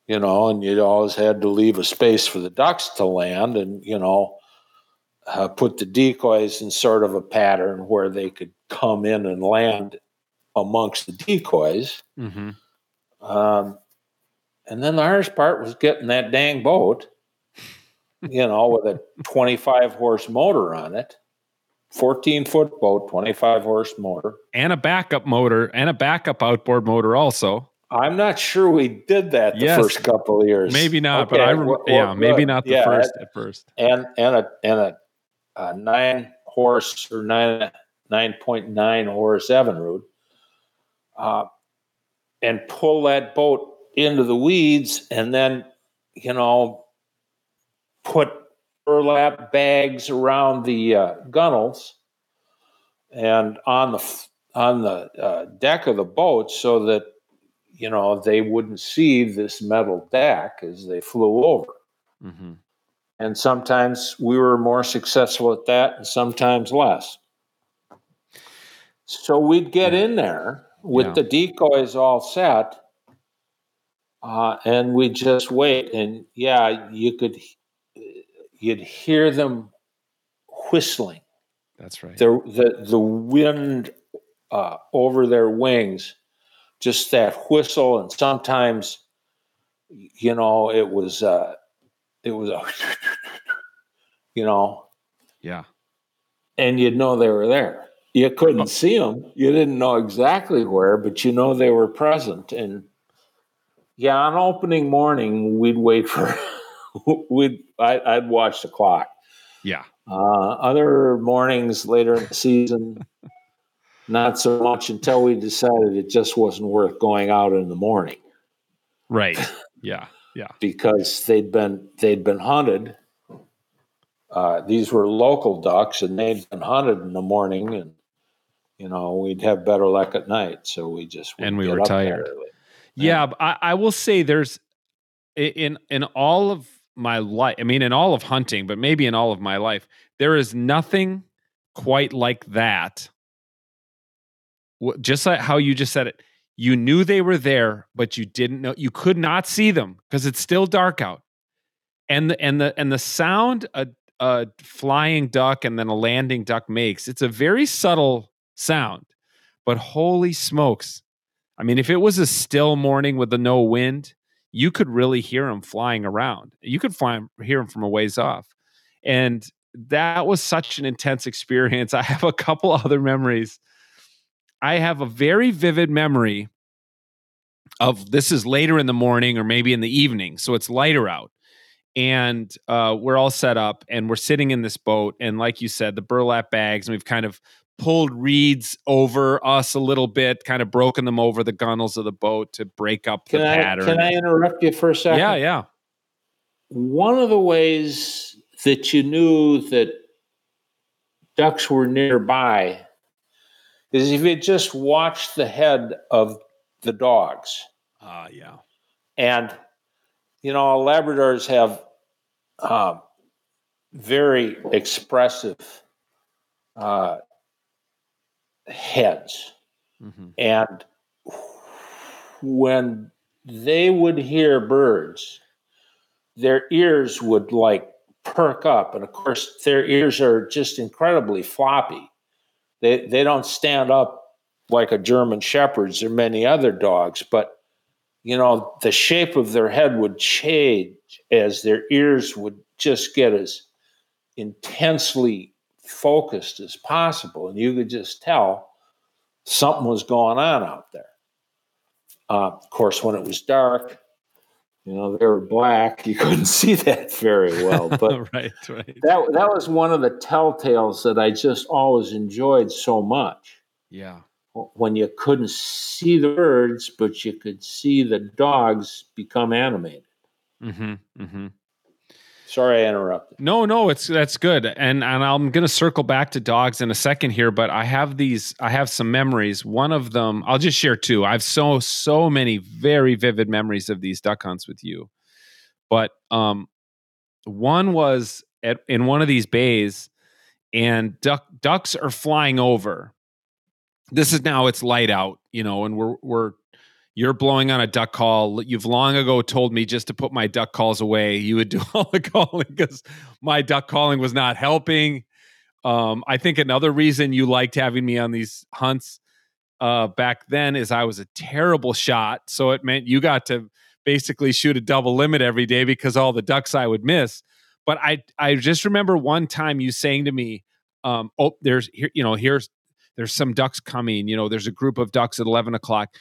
you know, and you always had to leave a space for the ducks to land and, you know, uh, put the decoys in sort of a pattern where they could come in and land amongst the decoys. Mm-hmm. Um, and then the hardest part was getting that dang boat, you know, with a 25 horse motor on it. 14 foot boat, 25 horse motor. And a backup motor and a backup outboard motor also. I'm not sure we did that the yes. first couple of years. Maybe not, okay. but I well, yeah, maybe not the yeah, first at first. And and a and a, a nine horse or nine nine point nine horse Evinrude, uh, and pull that boat into the weeds, and then you know put burlap bags around the uh, gunnels and on the on the uh, deck of the boat so that you know, they wouldn't see this metal deck as they flew over. Mm-hmm. And sometimes we were more successful at that, and sometimes less. So we'd get yeah. in there with yeah. the decoys all set, uh, and we'd just wait. And yeah, you could, you'd hear them whistling. That's right. The the the wind uh, over their wings just that whistle, and sometimes, you know, it was uh, it was a, you know, yeah, and you'd know they were there. You couldn't see them. You didn't know exactly where, but you know they were present. And yeah, on opening morning, we'd wait for we'd I, would watch the clock. Yeah. Uh, other mornings later in the season, not so much until we decided it just wasn't worth going out in the morning. Right. Yeah. Yeah. because they'd been they'd been hunted. Uh, these were local ducks, and they'd been hunted in the morning, and you know we'd have better luck at night. So we just and we were tired. Yeah, yeah I, I will say there's in in all of my life. I mean, in all of hunting, but maybe in all of my life, there is nothing quite like that just like how you just said it you knew they were there but you didn't know you could not see them because it's still dark out. And the and the and the sound a, a flying duck and then a landing duck makes it's a very subtle sound but holy smokes. I mean if it was a still morning with the no wind you could really hear them flying around. You could fly, hear them from a ways off. And that was such an intense experience. I have a couple other memories I have a very vivid memory of this is later in the morning or maybe in the evening, so it's lighter out. And uh, we're all set up and we're sitting in this boat. And like you said, the burlap bags, and we've kind of pulled reeds over us a little bit, kind of broken them over the gunnels of the boat to break up can the I, pattern. Can I interrupt you for a second? Yeah, yeah. One of the ways that you knew that ducks were nearby is if you just watch the head of the dogs. Ah, uh, yeah. And, you know, Labradors have uh, very expressive uh, heads. Mm-hmm. And when they would hear birds, their ears would like perk up. And of course, their ears are just incredibly floppy. They, they don't stand up like a German Shepherd's or many other dogs, but you know, the shape of their head would change as their ears would just get as intensely focused as possible. And you could just tell something was going on out there. Uh, of course, when it was dark, you know, they were black. You couldn't see that very well. But right, right. That that was one of the telltales that I just always enjoyed so much. Yeah. When you couldn't see the birds, but you could see the dogs become animated. Mm-hmm. Mm-hmm. Sorry, I interrupted. No, no, it's that's good, and and I'm going to circle back to dogs in a second here, but I have these, I have some memories. One of them, I'll just share two. I have so so many very vivid memories of these duck hunts with you, but um, one was at in one of these bays, and duck ducks are flying over. This is now it's light out, you know, and we're we're you're blowing on a duck call. You've long ago told me just to put my duck calls away. You would do all the calling because my duck calling was not helping. Um, I think another reason you liked having me on these hunts uh, back then is I was a terrible shot. So it meant you got to basically shoot a double limit every day because all the ducks I would miss. But I I just remember one time you saying to me, um, "Oh, there's here, you know, here's there's some ducks coming. You know, there's a group of ducks at eleven o'clock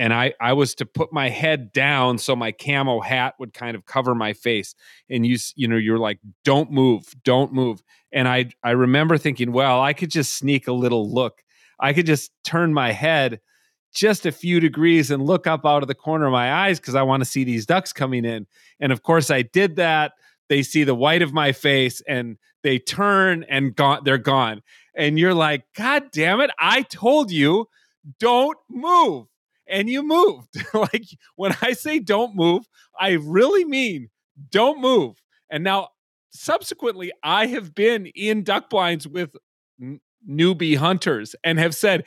and I I was to put my head down so my camo hat would kind of cover my face. And you you know you're like don't move don't move. And I I remember thinking well I could just sneak a little look. I could just turn my head just a few degrees and look up out of the corner of my eyes because I want to see these ducks coming in. And of course I did that. They see the white of my face and they turn and gone they're gone. And you're like god damn it I told you don't move and you moved. like when I say don't move, I really mean don't move. And now, subsequently, I have been in duck blinds with n- newbie hunters and have said,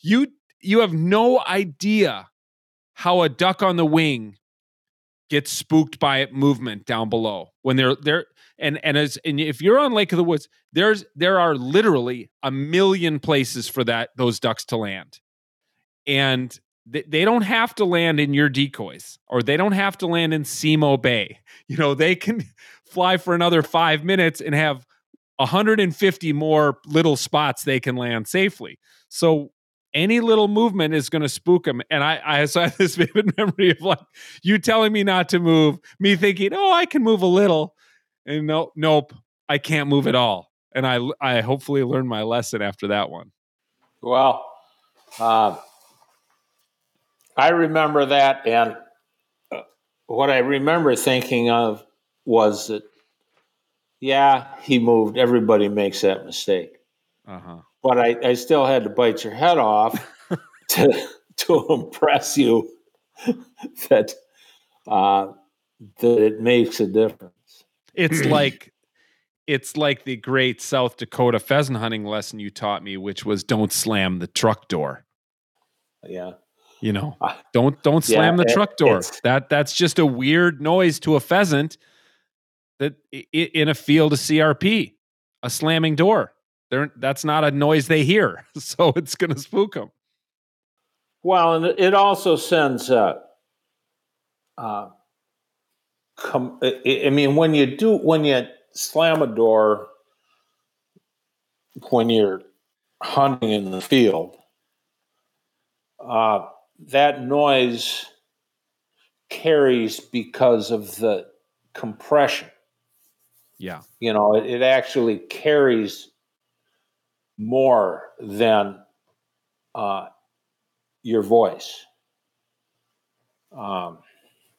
you you have no idea how a duck on the wing gets spooked by movement down below when they're there and and as and if you're on lake of the woods there's there are literally a million places for that those ducks to land and they, don't have to land in your decoys or they don't have to land in Semo Bay. You know, they can fly for another five minutes and have 150 more little spots they can land safely. So any little movement is going to spook them. And I, I have this vivid memory of like you telling me not to move, me thinking, oh, I can move a little, and no, nope, I can't move at all. And I, I hopefully learned my lesson after that one. Well, uh, I remember that, and uh, what I remember thinking of was that, yeah, he moved. Everybody makes that mistake. Uh-huh. But I, I still had to bite your head off to to impress you that uh, that it makes a difference. It's like it's like the great South Dakota pheasant hunting lesson you taught me, which was don't slam the truck door. Yeah. You know, don't don't slam yeah, the truck door. That that's just a weird noise to a pheasant. That in a field of CRP, a slamming door. They're, that's not a noise they hear, so it's going to spook them. Well, and it also sends. Uh, uh, com- I mean, when you do when you slam a door when you're hunting in the field, uh, that noise carries because of the compression. Yeah. You know, it, it actually carries more than uh, your voice. Um,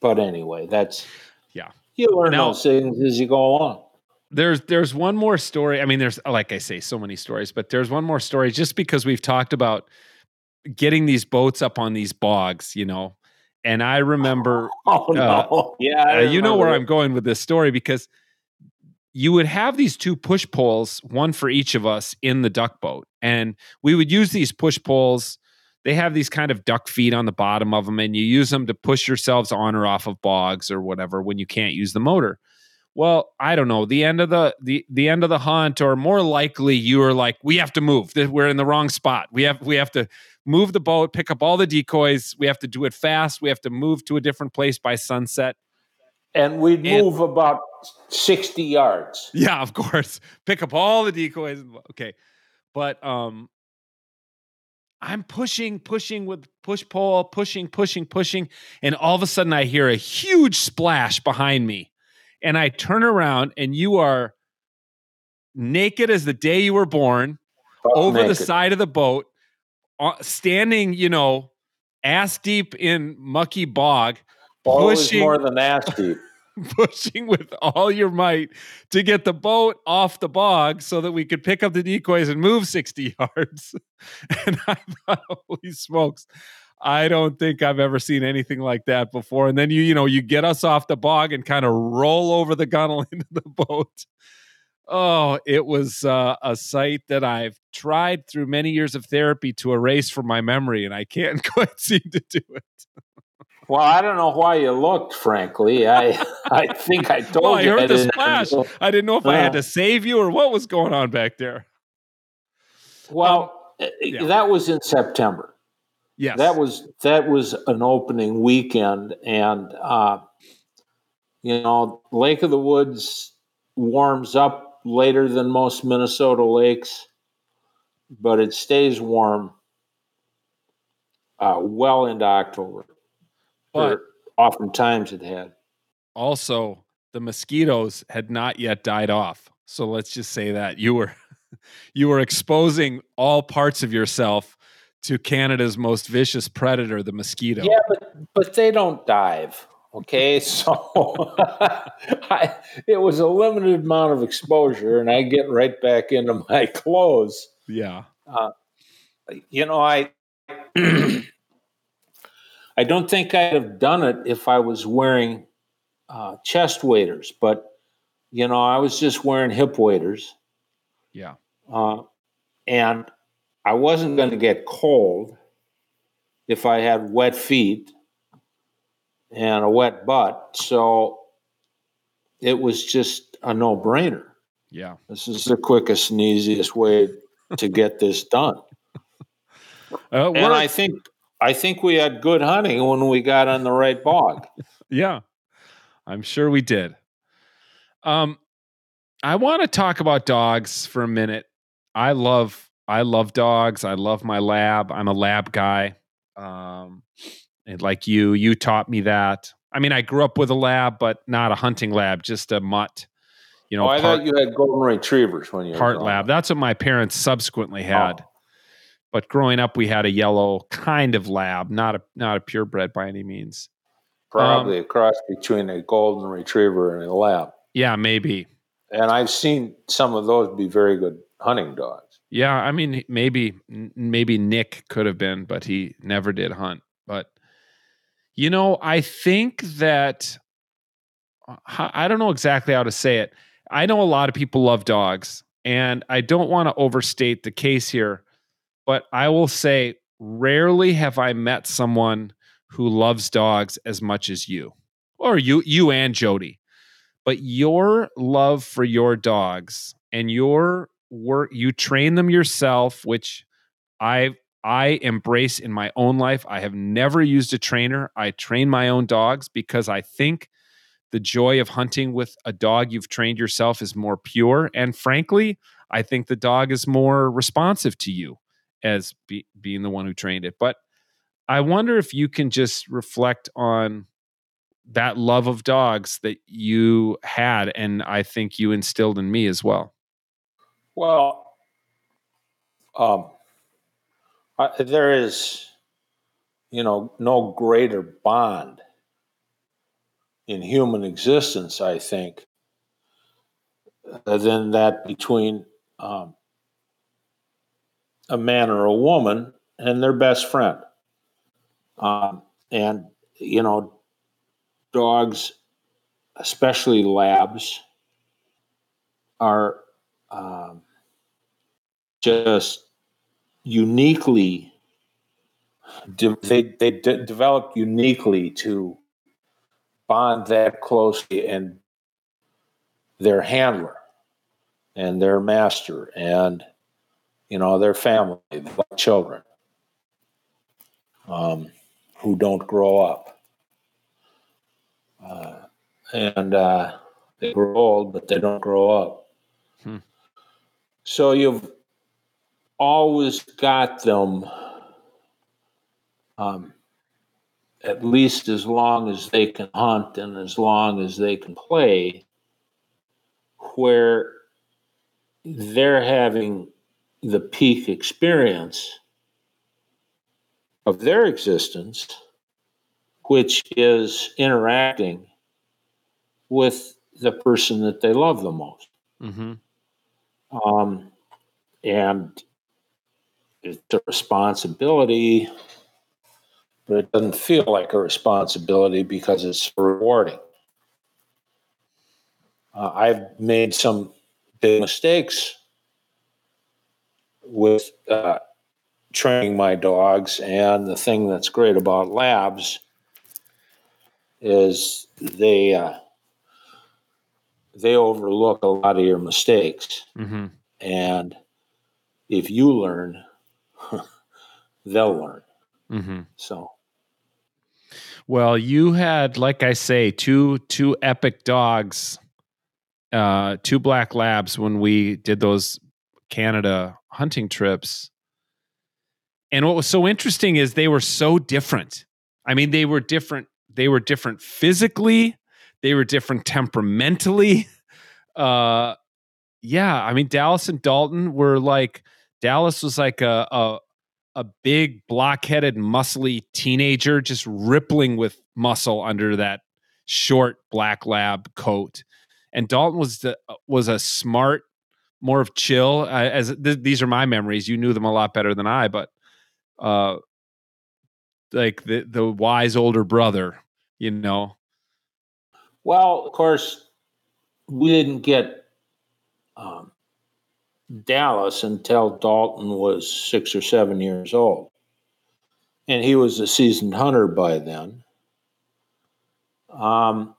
but anyway, that's yeah. You learn now, those things as you go along. there's there's one more story. I mean, there's like I say, so many stories, but there's one more story just because we've talked about getting these boats up on these bogs, you know. And I remember, oh no, uh, yeah, uh, you know where. I'm going with this story because you would have these two push poles, one for each of us in the duck boat, and we would use these push poles. They have these kind of duck feet on the bottom of them, and you use them to push yourselves on or off of bogs or whatever when you can't use the motor well i don't know the end of the the the end of the hunt or more likely you are like we have to move we're in the wrong spot we have we have to move the boat pick up all the decoys. We have to do it fast. We have to move to a different place by sunset. And we'd and, move about 60 yards. Yeah of course. Pick up all the decoys okay. But um I'm pushing, pushing with push pole, pushing, pushing, pushing. And all of a sudden, I hear a huge splash behind me. And I turn around and you are naked as the day you were born over naked. the side of the boat, standing, you know, ass deep in mucky bog, pushing more than ass deep. pushing with all your might to get the boat off the bog so that we could pick up the decoys and move 60 yards. and I thought, holy smokes, I don't think I've ever seen anything like that before. And then you, you know, you get us off the bog and kind of roll over the gunnel into the boat. Oh, it was uh, a sight that I've tried through many years of therapy to erase from my memory, and I can't quite seem to do it. Well, I don't know why you looked. Frankly, I I think I told well, I you. I heard the splash. I didn't know if uh, I had to save you or what was going on back there. Well, um, yeah. that was in September. Yes, that was that was an opening weekend, and uh, you know, Lake of the Woods warms up later than most Minnesota lakes, but it stays warm uh, well into October. But oftentimes it had. Also, the mosquitoes had not yet died off. So let's just say that you were you were exposing all parts of yourself to Canada's most vicious predator, the mosquito. Yeah, but but they don't dive. Okay, so I, it was a limited amount of exposure, and I get right back into my clothes. Yeah. Uh, you know, I I don't think I'd have done it if I was wearing uh, chest waders, but you know, I was just wearing hip waders. Yeah. Uh, and I wasn't going to get cold if I had wet feet and a wet butt. So it was just a no brainer. Yeah. This is the quickest and easiest way to get this done. Uh, and I think I think we had good hunting when we got on the right bog. yeah. I'm sure we did. Um I want to talk about dogs for a minute. I love I love dogs. I love my lab. I'm a lab guy. Um, and like you, you taught me that. I mean, I grew up with a lab, but not a hunting lab, just a mutt. You know, oh, I part, thought you had golden retrievers when you part lab. That's what my parents subsequently had. Oh. But growing up, we had a yellow kind of lab, not a not a purebred by any means. Probably um, a cross between a golden retriever and a lab. Yeah, maybe. And I've seen some of those be very good hunting dogs. Yeah, I mean, maybe maybe Nick could have been, but he never did hunt. But you know, I think that uh, I don't know exactly how to say it. I know a lot of people love dogs, and I don't want to overstate the case here, but I will say rarely have I met someone who loves dogs as much as you, or you, you and Jody. But your love for your dogs and your work you train them yourself which i i embrace in my own life i have never used a trainer i train my own dogs because i think the joy of hunting with a dog you've trained yourself is more pure and frankly i think the dog is more responsive to you as be, being the one who trained it. But i wonder if you can just reflect on that love of dogs that you had and i think you instilled in me as well. Well, um, I, there is, you know, no greater bond in human existence, I think, than that between um, a man or a woman and their best friend. Um, and, you know, dogs, especially labs, are um, just uniquely de- they they de- develop uniquely to bond that closely and their handler and their master and you know their family their children um, who don't grow up uh, and uh, they grow old but they don't grow up hmm. so you've always got them um, at least as long as they can hunt and as long as they can play, where they're having the peak experience of their existence, which is interacting with the person that they love the most. Mm-hmm. Um, and it's a responsibility but it doesn't feel like a responsibility because it's rewarding. Uh, I've made some big mistakes with uh, training my dogs, and the thing that's great about labs is they uh, they overlook a lot of your mistakes, mm-hmm. and if you learn, they'll learn. Mm-hmm. So well, you had, like I say, two two epic dogs, uh, two black labs when we did those Canada hunting trips. And what was so interesting is they were so different. I mean, they were different. They were different physically. They were different temperamentally. Uh, yeah, I mean, Dallas and Dalton were like Dallas was like a, a a big blockheaded muscly teenager just rippling with muscle under that short black lab coat. And dalton was the was a smart more of chill uh, as th- these are my memories. You knew them a lot better than i but uh like the the wise older brother you know? Well of course we didn't get um Dallas until Dalton was six or seven years old. And he was a seasoned hunter by then. Um,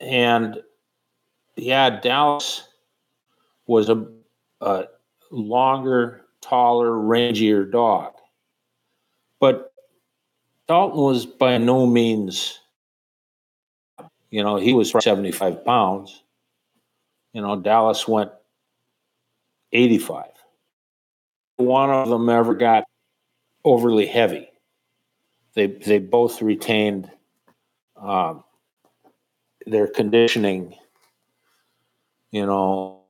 and yeah, Dallas was a, a longer, taller, rangier dog. But Dalton was by no means, you know, he was 75 pounds. You know, Dallas went 85. One of them ever got overly heavy. They they both retained um, their conditioning, you know,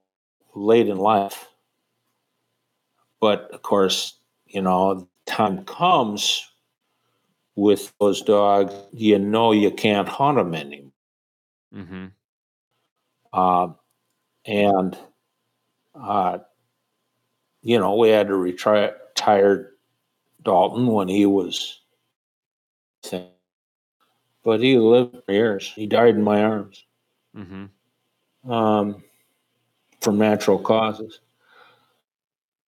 late in life. But of course, you know, time comes with those dogs, you know, you can't hunt them anymore. Mm-hmm. Uh, and uh, you know, we had to retire Dalton when he was, but he lived for years. He died in my arms mm-hmm. um, from natural causes.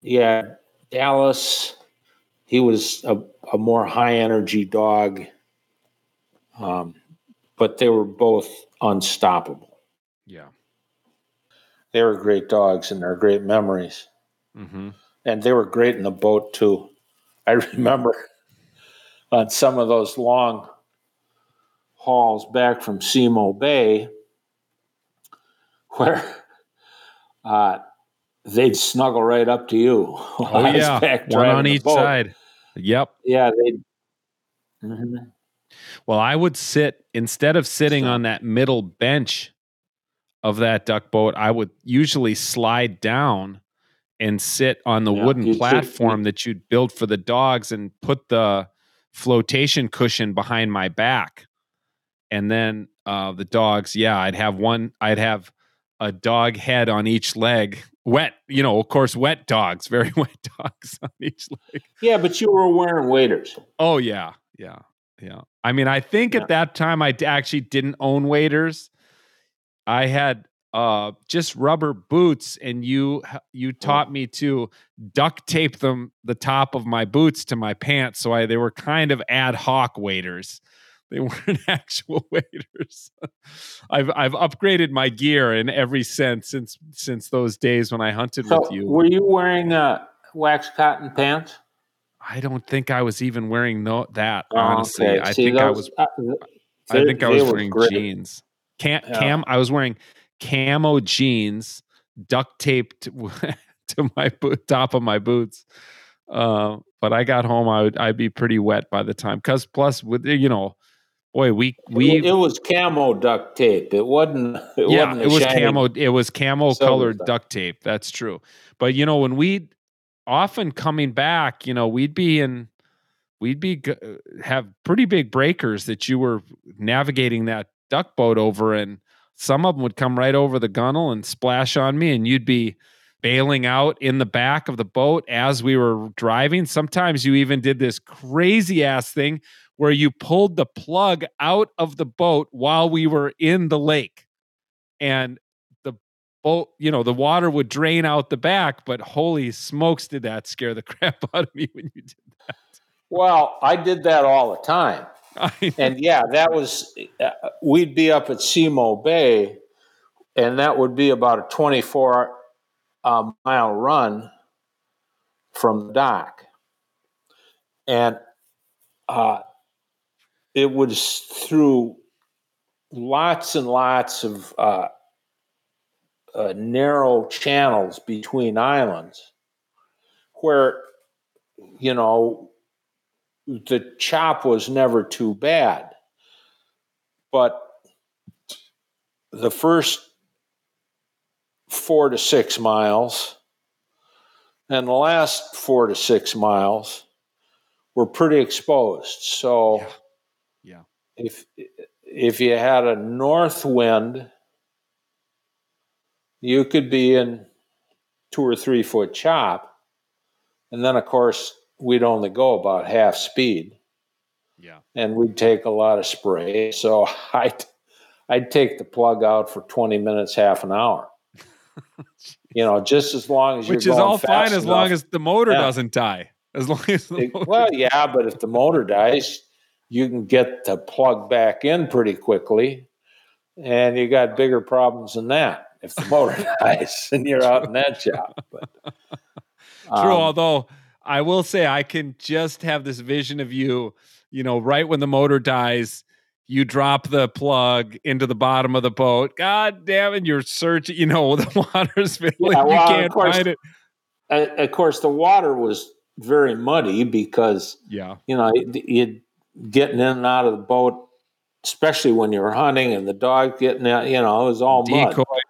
Yeah, Dallas, he was a, a more high energy dog, um, but they were both unstoppable. Yeah. They were great dogs and they're great memories. Mm-hmm. And they were great in the boat too. I remember on some of those long hauls back from Semo Bay where uh, they'd snuggle right up to you. Oh yeah, one on each boat. side. Yep. Yeah, they. Mm-hmm. Well, I would sit instead of sitting on that middle bench of that duck boat. I would usually slide down and sit on the yeah, wooden platform sit, that you'd build for the dogs and put the flotation cushion behind my back. And then uh, the dogs, yeah, I'd have one, I'd have a dog head on each leg. Wet, you know, of course, wet dogs, very wet dogs on each leg. Yeah, but you were wearing waders. Oh yeah, yeah, yeah. I mean, I think yeah. at that time I actually didn't own waders. I had uh just rubber boots and you you oh. taught me to duct tape them the top of my boots to my pants so I they were kind of ad hoc waders. they weren't actual waders. I've I've upgraded my gear in every sense since since those days when I hunted so with you were you wearing uh wax cotton pants I don't think I was even wearing no that oh, honestly okay. I, think those, I was, uh, I think I was wearing great. jeans Cam, yeah. Cam I was wearing camo jeans duct taped to my boot, top of my boots. Uh, but I got home, I would I'd be pretty wet by the time. Cause plus with you know, boy, we we it was camo duct tape. It wasn't. It yeah, wasn't it was camo. It was camo colored duct. duct tape. That's true. But you know, when we often coming back, you know, we'd be in we'd be have pretty big breakers that you were navigating that duck boat over and some of them would come right over the gunnel and splash on me, and you'd be bailing out in the back of the boat as we were driving. Sometimes you even did this crazy ass thing where you pulled the plug out of the boat while we were in the lake. And the boat, you know, the water would drain out the back, but holy smokes, did that scare the crap out of me when you did that. Well, I did that all the time and yeah, that was uh, we'd be up at Semo Bay, and that would be about a 24 uh, mile run from the dock, and uh, it was through lots and lots of uh, uh, narrow channels between islands, where you know the chop was never too bad. But the first four to six miles and the last four to six miles were pretty exposed. So, yeah. yeah. If if you had a north wind, you could be in two or three foot chop, and then of course we'd only go about half speed. Yeah. And we'd take a lot of spray. So I'd, I'd take the plug out for 20 minutes, half an hour. you know, just as long as you're Which is all fine enough. as long as the motor yeah. doesn't die. As long as it, well, yeah, but if the motor dies, you can get the plug back in pretty quickly, and you got bigger problems than that if the motor dies and you're out in that job. But, um, True, although I will say I can just have this vision of you, you know, right when the motor dies, you drop the plug into the bottom of the boat. God damn it, you're searching, you know, the water's filling. Yeah, well, you can't course, find it. Uh, of course, the water was very muddy because, yeah, you know, you getting in and out of the boat, especially when you were hunting and the dog getting out, you know, it was all Decoy. mud.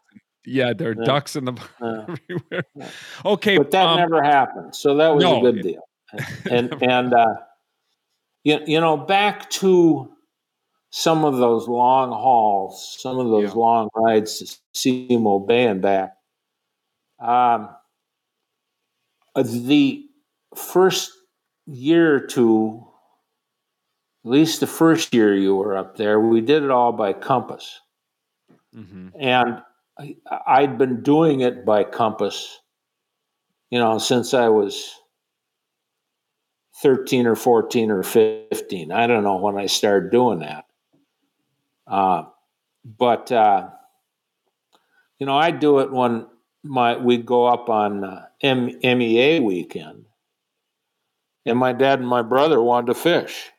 Yeah, there are yeah. ducks in the yeah. everywhere. Yeah. Okay, but that um, never happened, so that was no, a good deal. And and uh, you you know back to some of those long hauls, some of those long rides to Semo Bay and back. Um, the first year or two, at least the first year you were up there, we did it all by compass. Mm-hmm. And I'd been doing it by compass, you know, since I was 13 or 14 or 15. I don't know when I started doing that. Uh, but, uh, you know, I do it when my we'd go up on uh, M- MEA weekend, and my dad and my brother wanted to fish.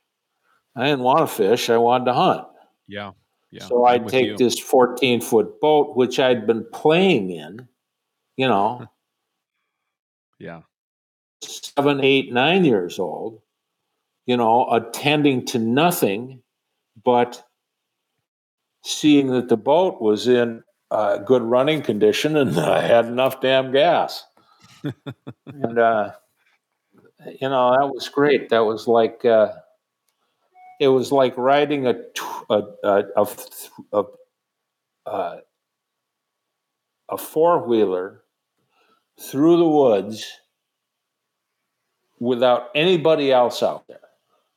I didn't want to fish; I wanted to hunt. Yeah. Yeah, so I'd take you. this 14 foot boat, which I'd been playing in, you know. yeah. Seven, eight, nine years old, you know, attending to nothing but seeing that the boat was in uh, good running condition and I had enough damn gas. and, uh, you know, that was great. That was like, uh, it was like riding a a a, a, a a four wheeler through the woods without anybody else out there.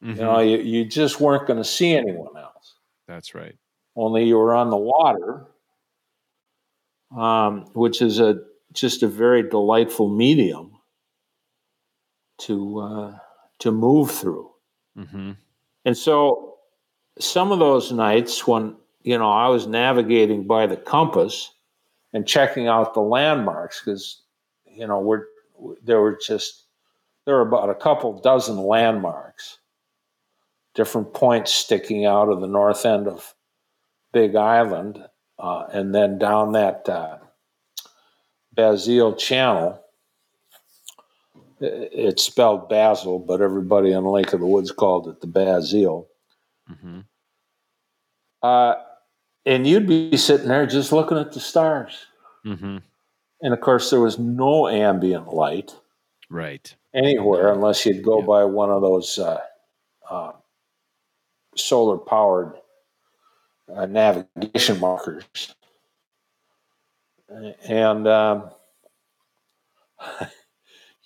Mm-hmm. You know, you, you just weren't going to see anyone else. That's right. Only you were on the water, um, which is a just a very delightful medium to uh, to move through. Mm-hmm. And so, some of those nights when you know I was navigating by the compass and checking out the landmarks because you know we're there were just there were about a couple dozen landmarks, different points sticking out of the north end of Big Island, uh, and then down that uh, Channel. It's spelled Basil, but everybody in Lake of the Woods called it the Basil. Mm-hmm. Uh, and you'd be sitting there just looking at the stars. Mm-hmm. And of course, there was no ambient light. Right. Anywhere unless you'd go yeah. by one of those uh, uh, solar powered uh, navigation markers. And um,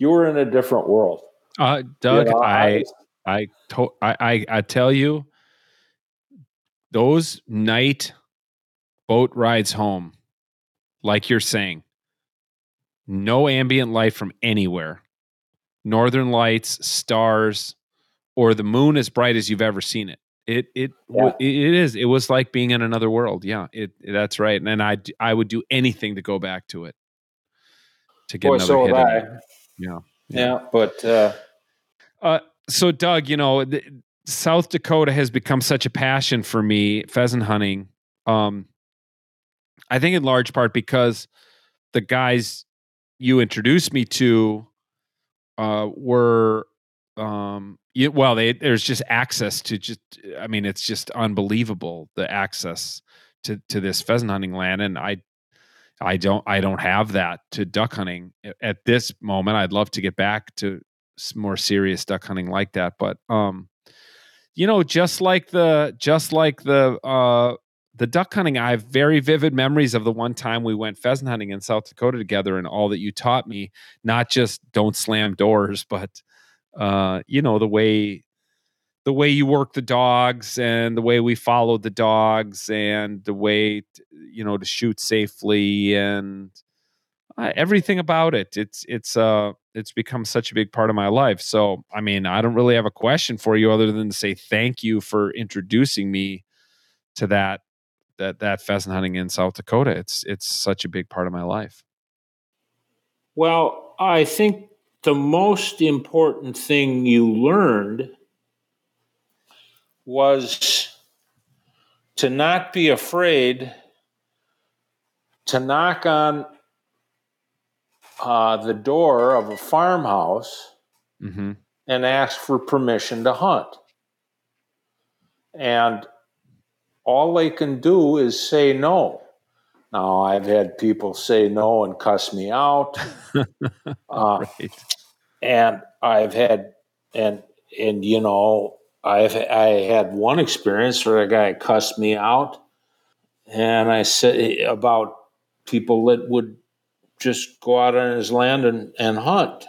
you were in a different world. Uh, Doug, you know, I, I, to- I, I, I tell you, those night boat rides home, like you're saying, no ambient light from anywhere, northern lights, stars, or the moon as bright as you've ever seen it. It it yeah. it is. It was like being in another world. Yeah, it that's right. And I I would do anything to go back to it to get Boy, another so hit. I. Yeah, yeah, yeah. But uh, uh, so Doug, you know, the, South Dakota has become such a passion for me, pheasant hunting. Um, I think in large part because the guys you introduced me to uh, were um, you, well, they, there's just access to just. I mean, it's just unbelievable the access to to this pheasant hunting land, and I I don't I don't have that to duck hunting at this moment. I'd love to get back to more serious duck hunting like that, but um, you know, just like the just like the uh the duck hunting, I have very vivid memories of the one time we went pheasant hunting in South Dakota together and all that you taught me, not just don't slam doors, but uh, you know, the way the way you work the dogs and the way we follow the dogs and the way to, you know to shoot safely and uh, everything about it. It's it's uh it's become such a big part of my life. So i mean i don't really have a question for you other than to say thank you for introducing me to that that that pheasant hunting in south dakota. It's it's such a big part of my life. Well i think the most important thing you learned was to not be afraid to knock on uh, the door of a farmhouse mm-hmm. and ask for permission to hunt. And all they can do is say no. Now, I've had people say no and cuss me out. uh, right. And I've had, and, and, you know, I've I had one experience where a guy cussed me out, and I said about people that would just go out on his land and, and hunt.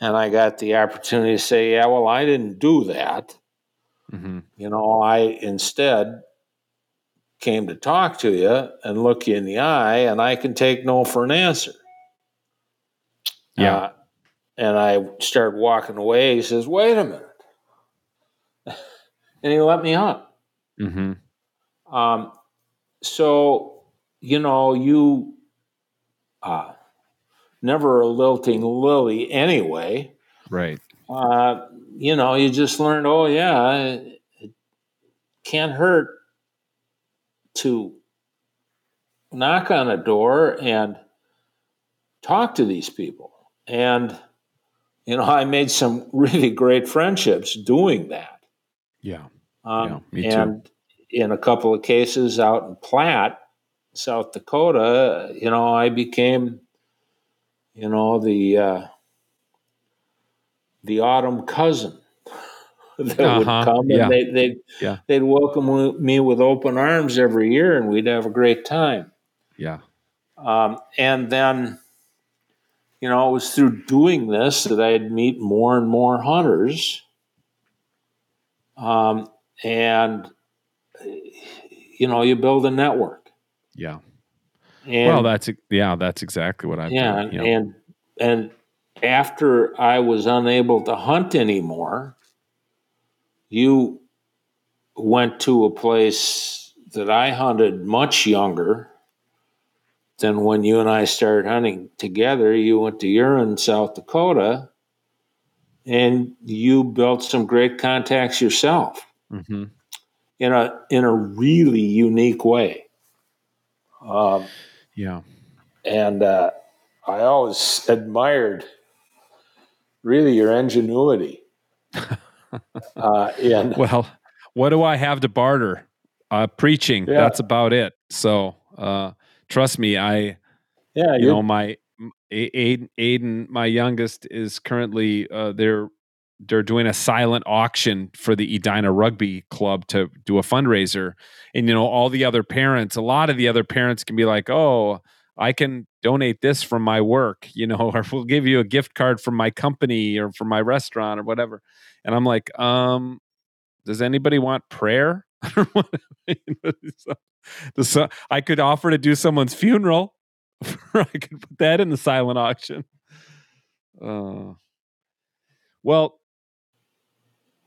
And I got the opportunity to say, yeah, well, I didn't do that. Mm-hmm. You know, I instead came to talk to you and look you in the eye, and I can take no for an answer. Yeah. Uh, and I started walking away. He says, wait a minute and he let me hunt. Mm-hmm. Um, so, you know, you uh, never a lilting lily anyway. Right. Uh, you know, you just learned, oh, yeah, it, it can't hurt to knock on a door and talk to these people. And, you know, I made some really great friendships doing that. Yeah. Um, yeah and in a couple of cases out in Platte, South Dakota, you know, I became, you know, the uh, the autumn cousin that uh-huh. would come, and they, they'd yeah. they'd welcome me with open arms every year, and we'd have a great time. Yeah, Um, and then, you know, it was through doing this that I'd meet more and more hunters. Um, and, you know, you build a network. Yeah. And, well, that's yeah, that's exactly what I've yeah. Yeah, and and after I was unable to hunt anymore, you went to a place that I hunted much younger than when you and I started hunting together. You went to Huron, South Dakota, and you built some great contacts yourself mm-hmm. in a in a really unique way. Um, yeah, and uh, I always admired really your ingenuity. uh, and well, what do I have to barter? Uh, preaching. Yeah. That's about it. So uh, trust me, I. Yeah, you know my Aiden, Aiden, my youngest, is currently uh, they're they're doing a silent auction for the Edina Rugby Club to do a fundraiser, and you know all the other parents, a lot of the other parents can be like, "Oh, I can donate this from my work, you know, or we'll give you a gift card from my company or from my restaurant or whatever." And I'm like, um, does anybody want prayer? I could offer to do someone's funeral. I could put that in the silent auction. Uh, well,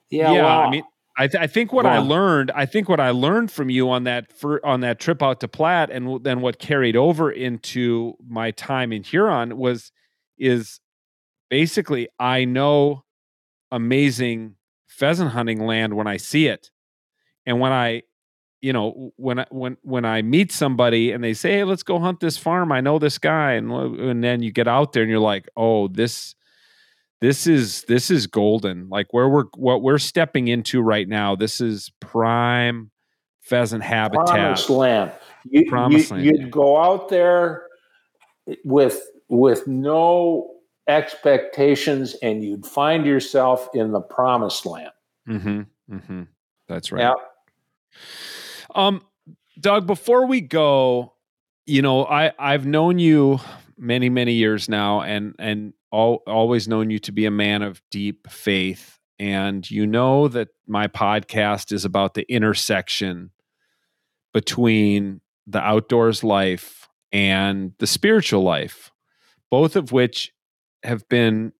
yeah, yeah. Well, I mean, I, th- I think what well, I learned, I think what I learned from you on that for, on that trip out to Platte, and then what carried over into my time in Huron was, is basically I know amazing pheasant hunting land when I see it. And when I, you know, when I, when when I meet somebody and they say, "Hey, let's go hunt this farm. I know this guy," and and then you get out there and you're like, "Oh, this." This is this is golden. Like where we're what we're stepping into right now. This is prime pheasant habitat. Promised land. You, Promised you, land. You'd go out there with with no expectations and you'd find yourself in the promised land. Mm-hmm. Mm-hmm. That's right. Yeah. Um, Doug, before we go, you know, I I've known you many many years now, and and all, always known you to be a man of deep faith, and you know that my podcast is about the intersection between the outdoors life and the spiritual life, both of which have been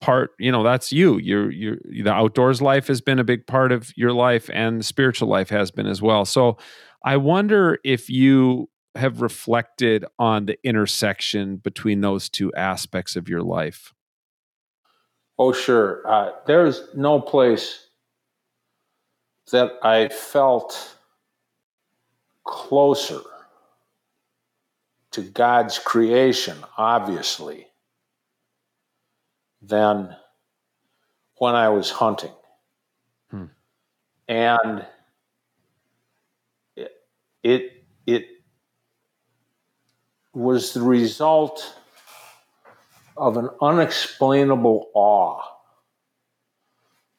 part you know that's you. Your your the outdoors life has been a big part of your life and the spiritual life has been as well. So i wonder if you have reflected on the intersection between those two aspects of your life. Oh sure. Uh, there's no place that i felt closer to god's creation obviously than when I was hunting. Hmm. And it, it, it was the result of an unexplainable awe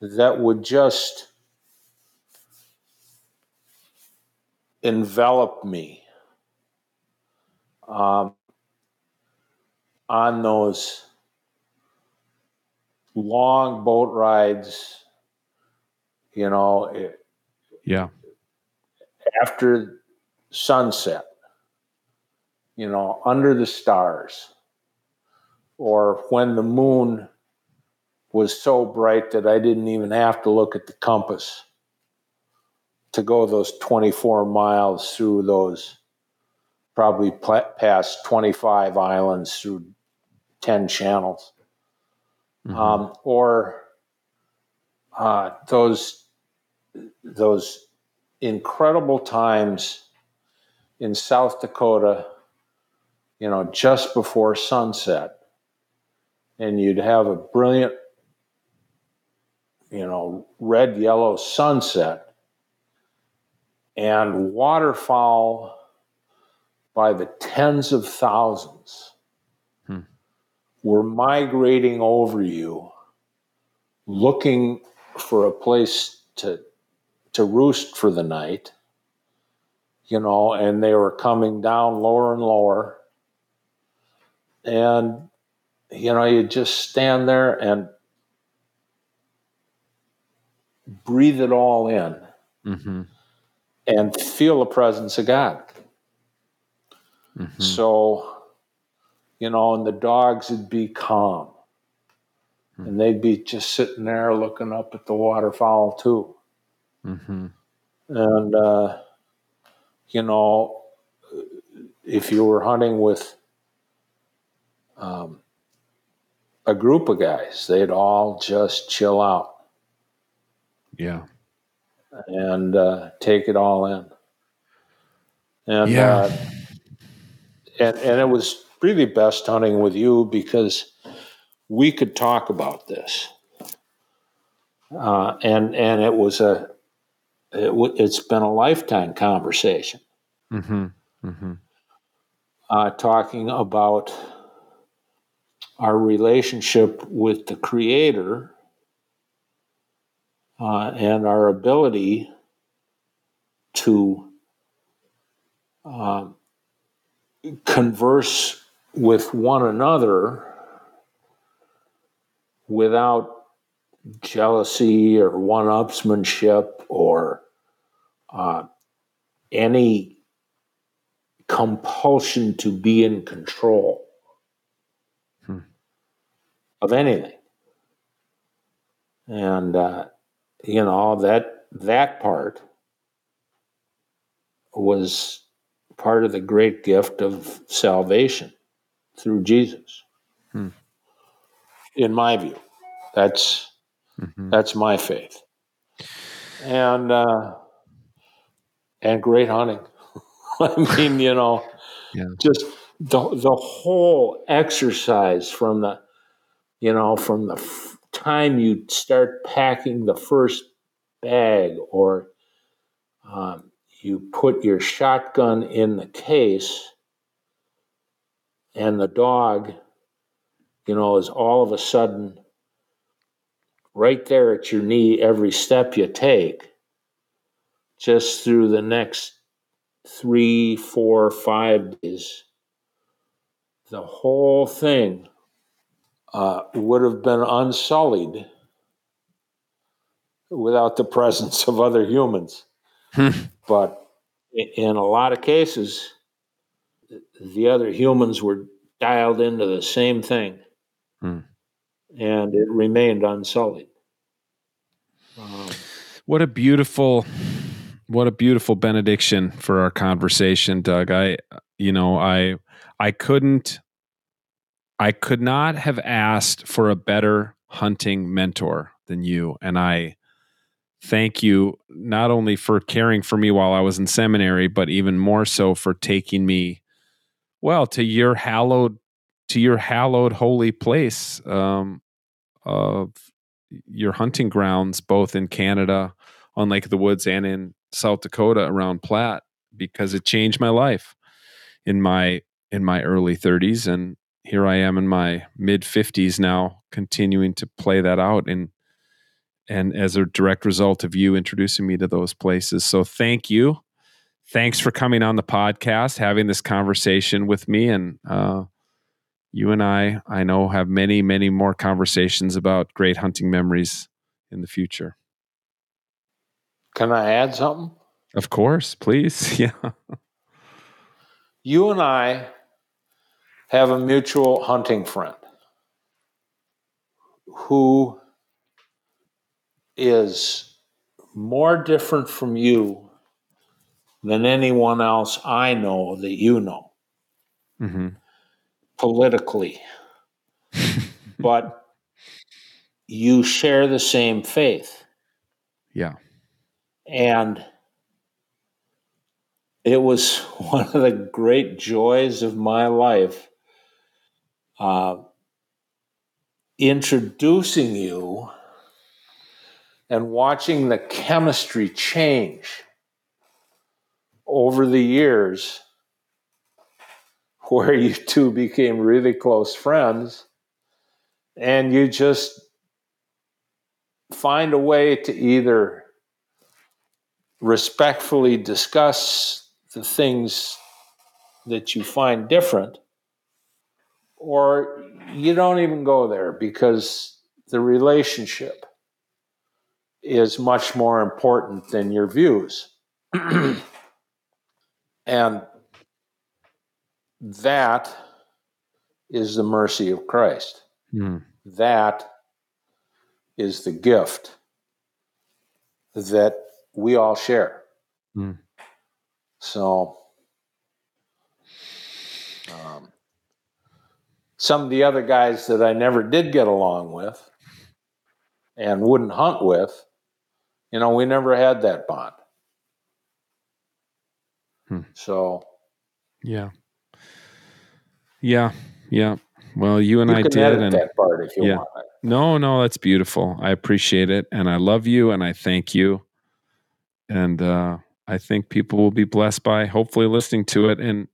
that would just envelop me um, on those long boat rides, you know. It, yeah. After sunset, you know, under the stars, or when the moon was so bright that I didn't even have to look at the compass to go those 24 miles through those probably past 25 islands through 10 channels mm-hmm. um, or uh, those those incredible times in South Dakota, you know, just before sunset, and you'd have a brilliant, you know, red yellow sunset, and waterfowl by the tens of thousands were migrating over you, looking for a place to to roost for the night, you know, and they were coming down lower and lower. and you know, you just stand there and breathe it all in mm-hmm. and feel the presence of God. Mm-hmm. So, you know, and the dogs would be calm mm-hmm. and they'd be just sitting there looking up at the waterfowl too. Mm-hmm. And, uh, you know, if you were hunting with um, a group of guys, they'd all just chill out. Yeah. And uh, take it all in. And, yeah. Uh, and, and it was really best hunting with you because we could talk about this. Uh, and and it was a it has been a lifetime conversation. Mm-hmm. Mm-hmm. Uh, talking about our relationship with the Creator uh, and our ability to uh, converse with one another without jealousy or one upsmanship or uh, any compulsion to be in control hmm. of anything. And, uh, you know, that, that part was part of the great gift of salvation through Jesus. Hmm. In my view, that's mm-hmm. that's my faith, and uh, and great hunting. I mean, you know, yeah. just the the whole exercise from the, you know, from the f- time you start packing the first bag or um, you put your shotgun in the case and the dog you know is all of a sudden right there at your knee every step you take just through the next three four five days the whole thing uh, would have been unsullied without the presence of other humans Hmm. But in a lot of cases, the other humans were dialed into the same thing, hmm. and it remained unsullied. Um, what a beautiful, what a beautiful benediction for our conversation, Doug. I, you know, I, I couldn't, I could not have asked for a better hunting mentor than you, and I thank you not only for caring for me while I was in seminary, but even more so for taking me, well, to your hallowed, to your hallowed holy place um, of your hunting grounds, both in Canada on Lake of the Woods and in South Dakota around Platte, because it changed my life in my in my early 30s, and here I am in my mid 50s now, continuing to play that out in and as a direct result of you introducing me to those places. So thank you. Thanks for coming on the podcast, having this conversation with me. And uh, you and I, I know, have many, many more conversations about great hunting memories in the future. Can I add something? Of course, please. Yeah. You and I have a mutual hunting friend who is more different from you than anyone else I know that you know mm-hmm. politically. but you share the same faith. Yeah. And it was one of the great joys of my life uh, introducing you and watching the chemistry change over the years where you two became really close friends and you just find a way to either respectfully discuss the things that you find different or you don't even go there because the relationship is much more important than your views. and that is the mercy of Christ. Mm. That is the gift that we all share. Mm. So, um, some of the other guys that I never did get along with and wouldn't hunt with, you know, we never had that bond. Hmm. So, yeah, yeah, yeah. Well, you and you I did, and that part if you yeah. want. No, no, that's beautiful. I appreciate it, and I love you, and I thank you, and uh, I think people will be blessed by hopefully listening to it. And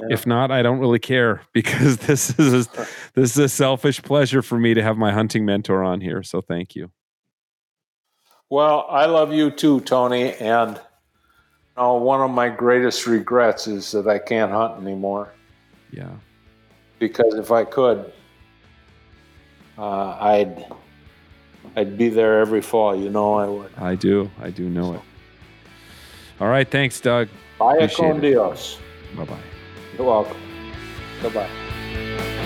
yeah. if not, I don't really care because this is a, this is a selfish pleasure for me to have my hunting mentor on here. So thank you. Well, I love you too, Tony, and know, one of my greatest regrets is that I can't hunt anymore. Yeah. Because if I could, uh, I'd I'd be there every fall. You know I would. I do. I do know it. All right. Thanks, Doug. Bye con Dios. Bye bye. You're welcome. Goodbye.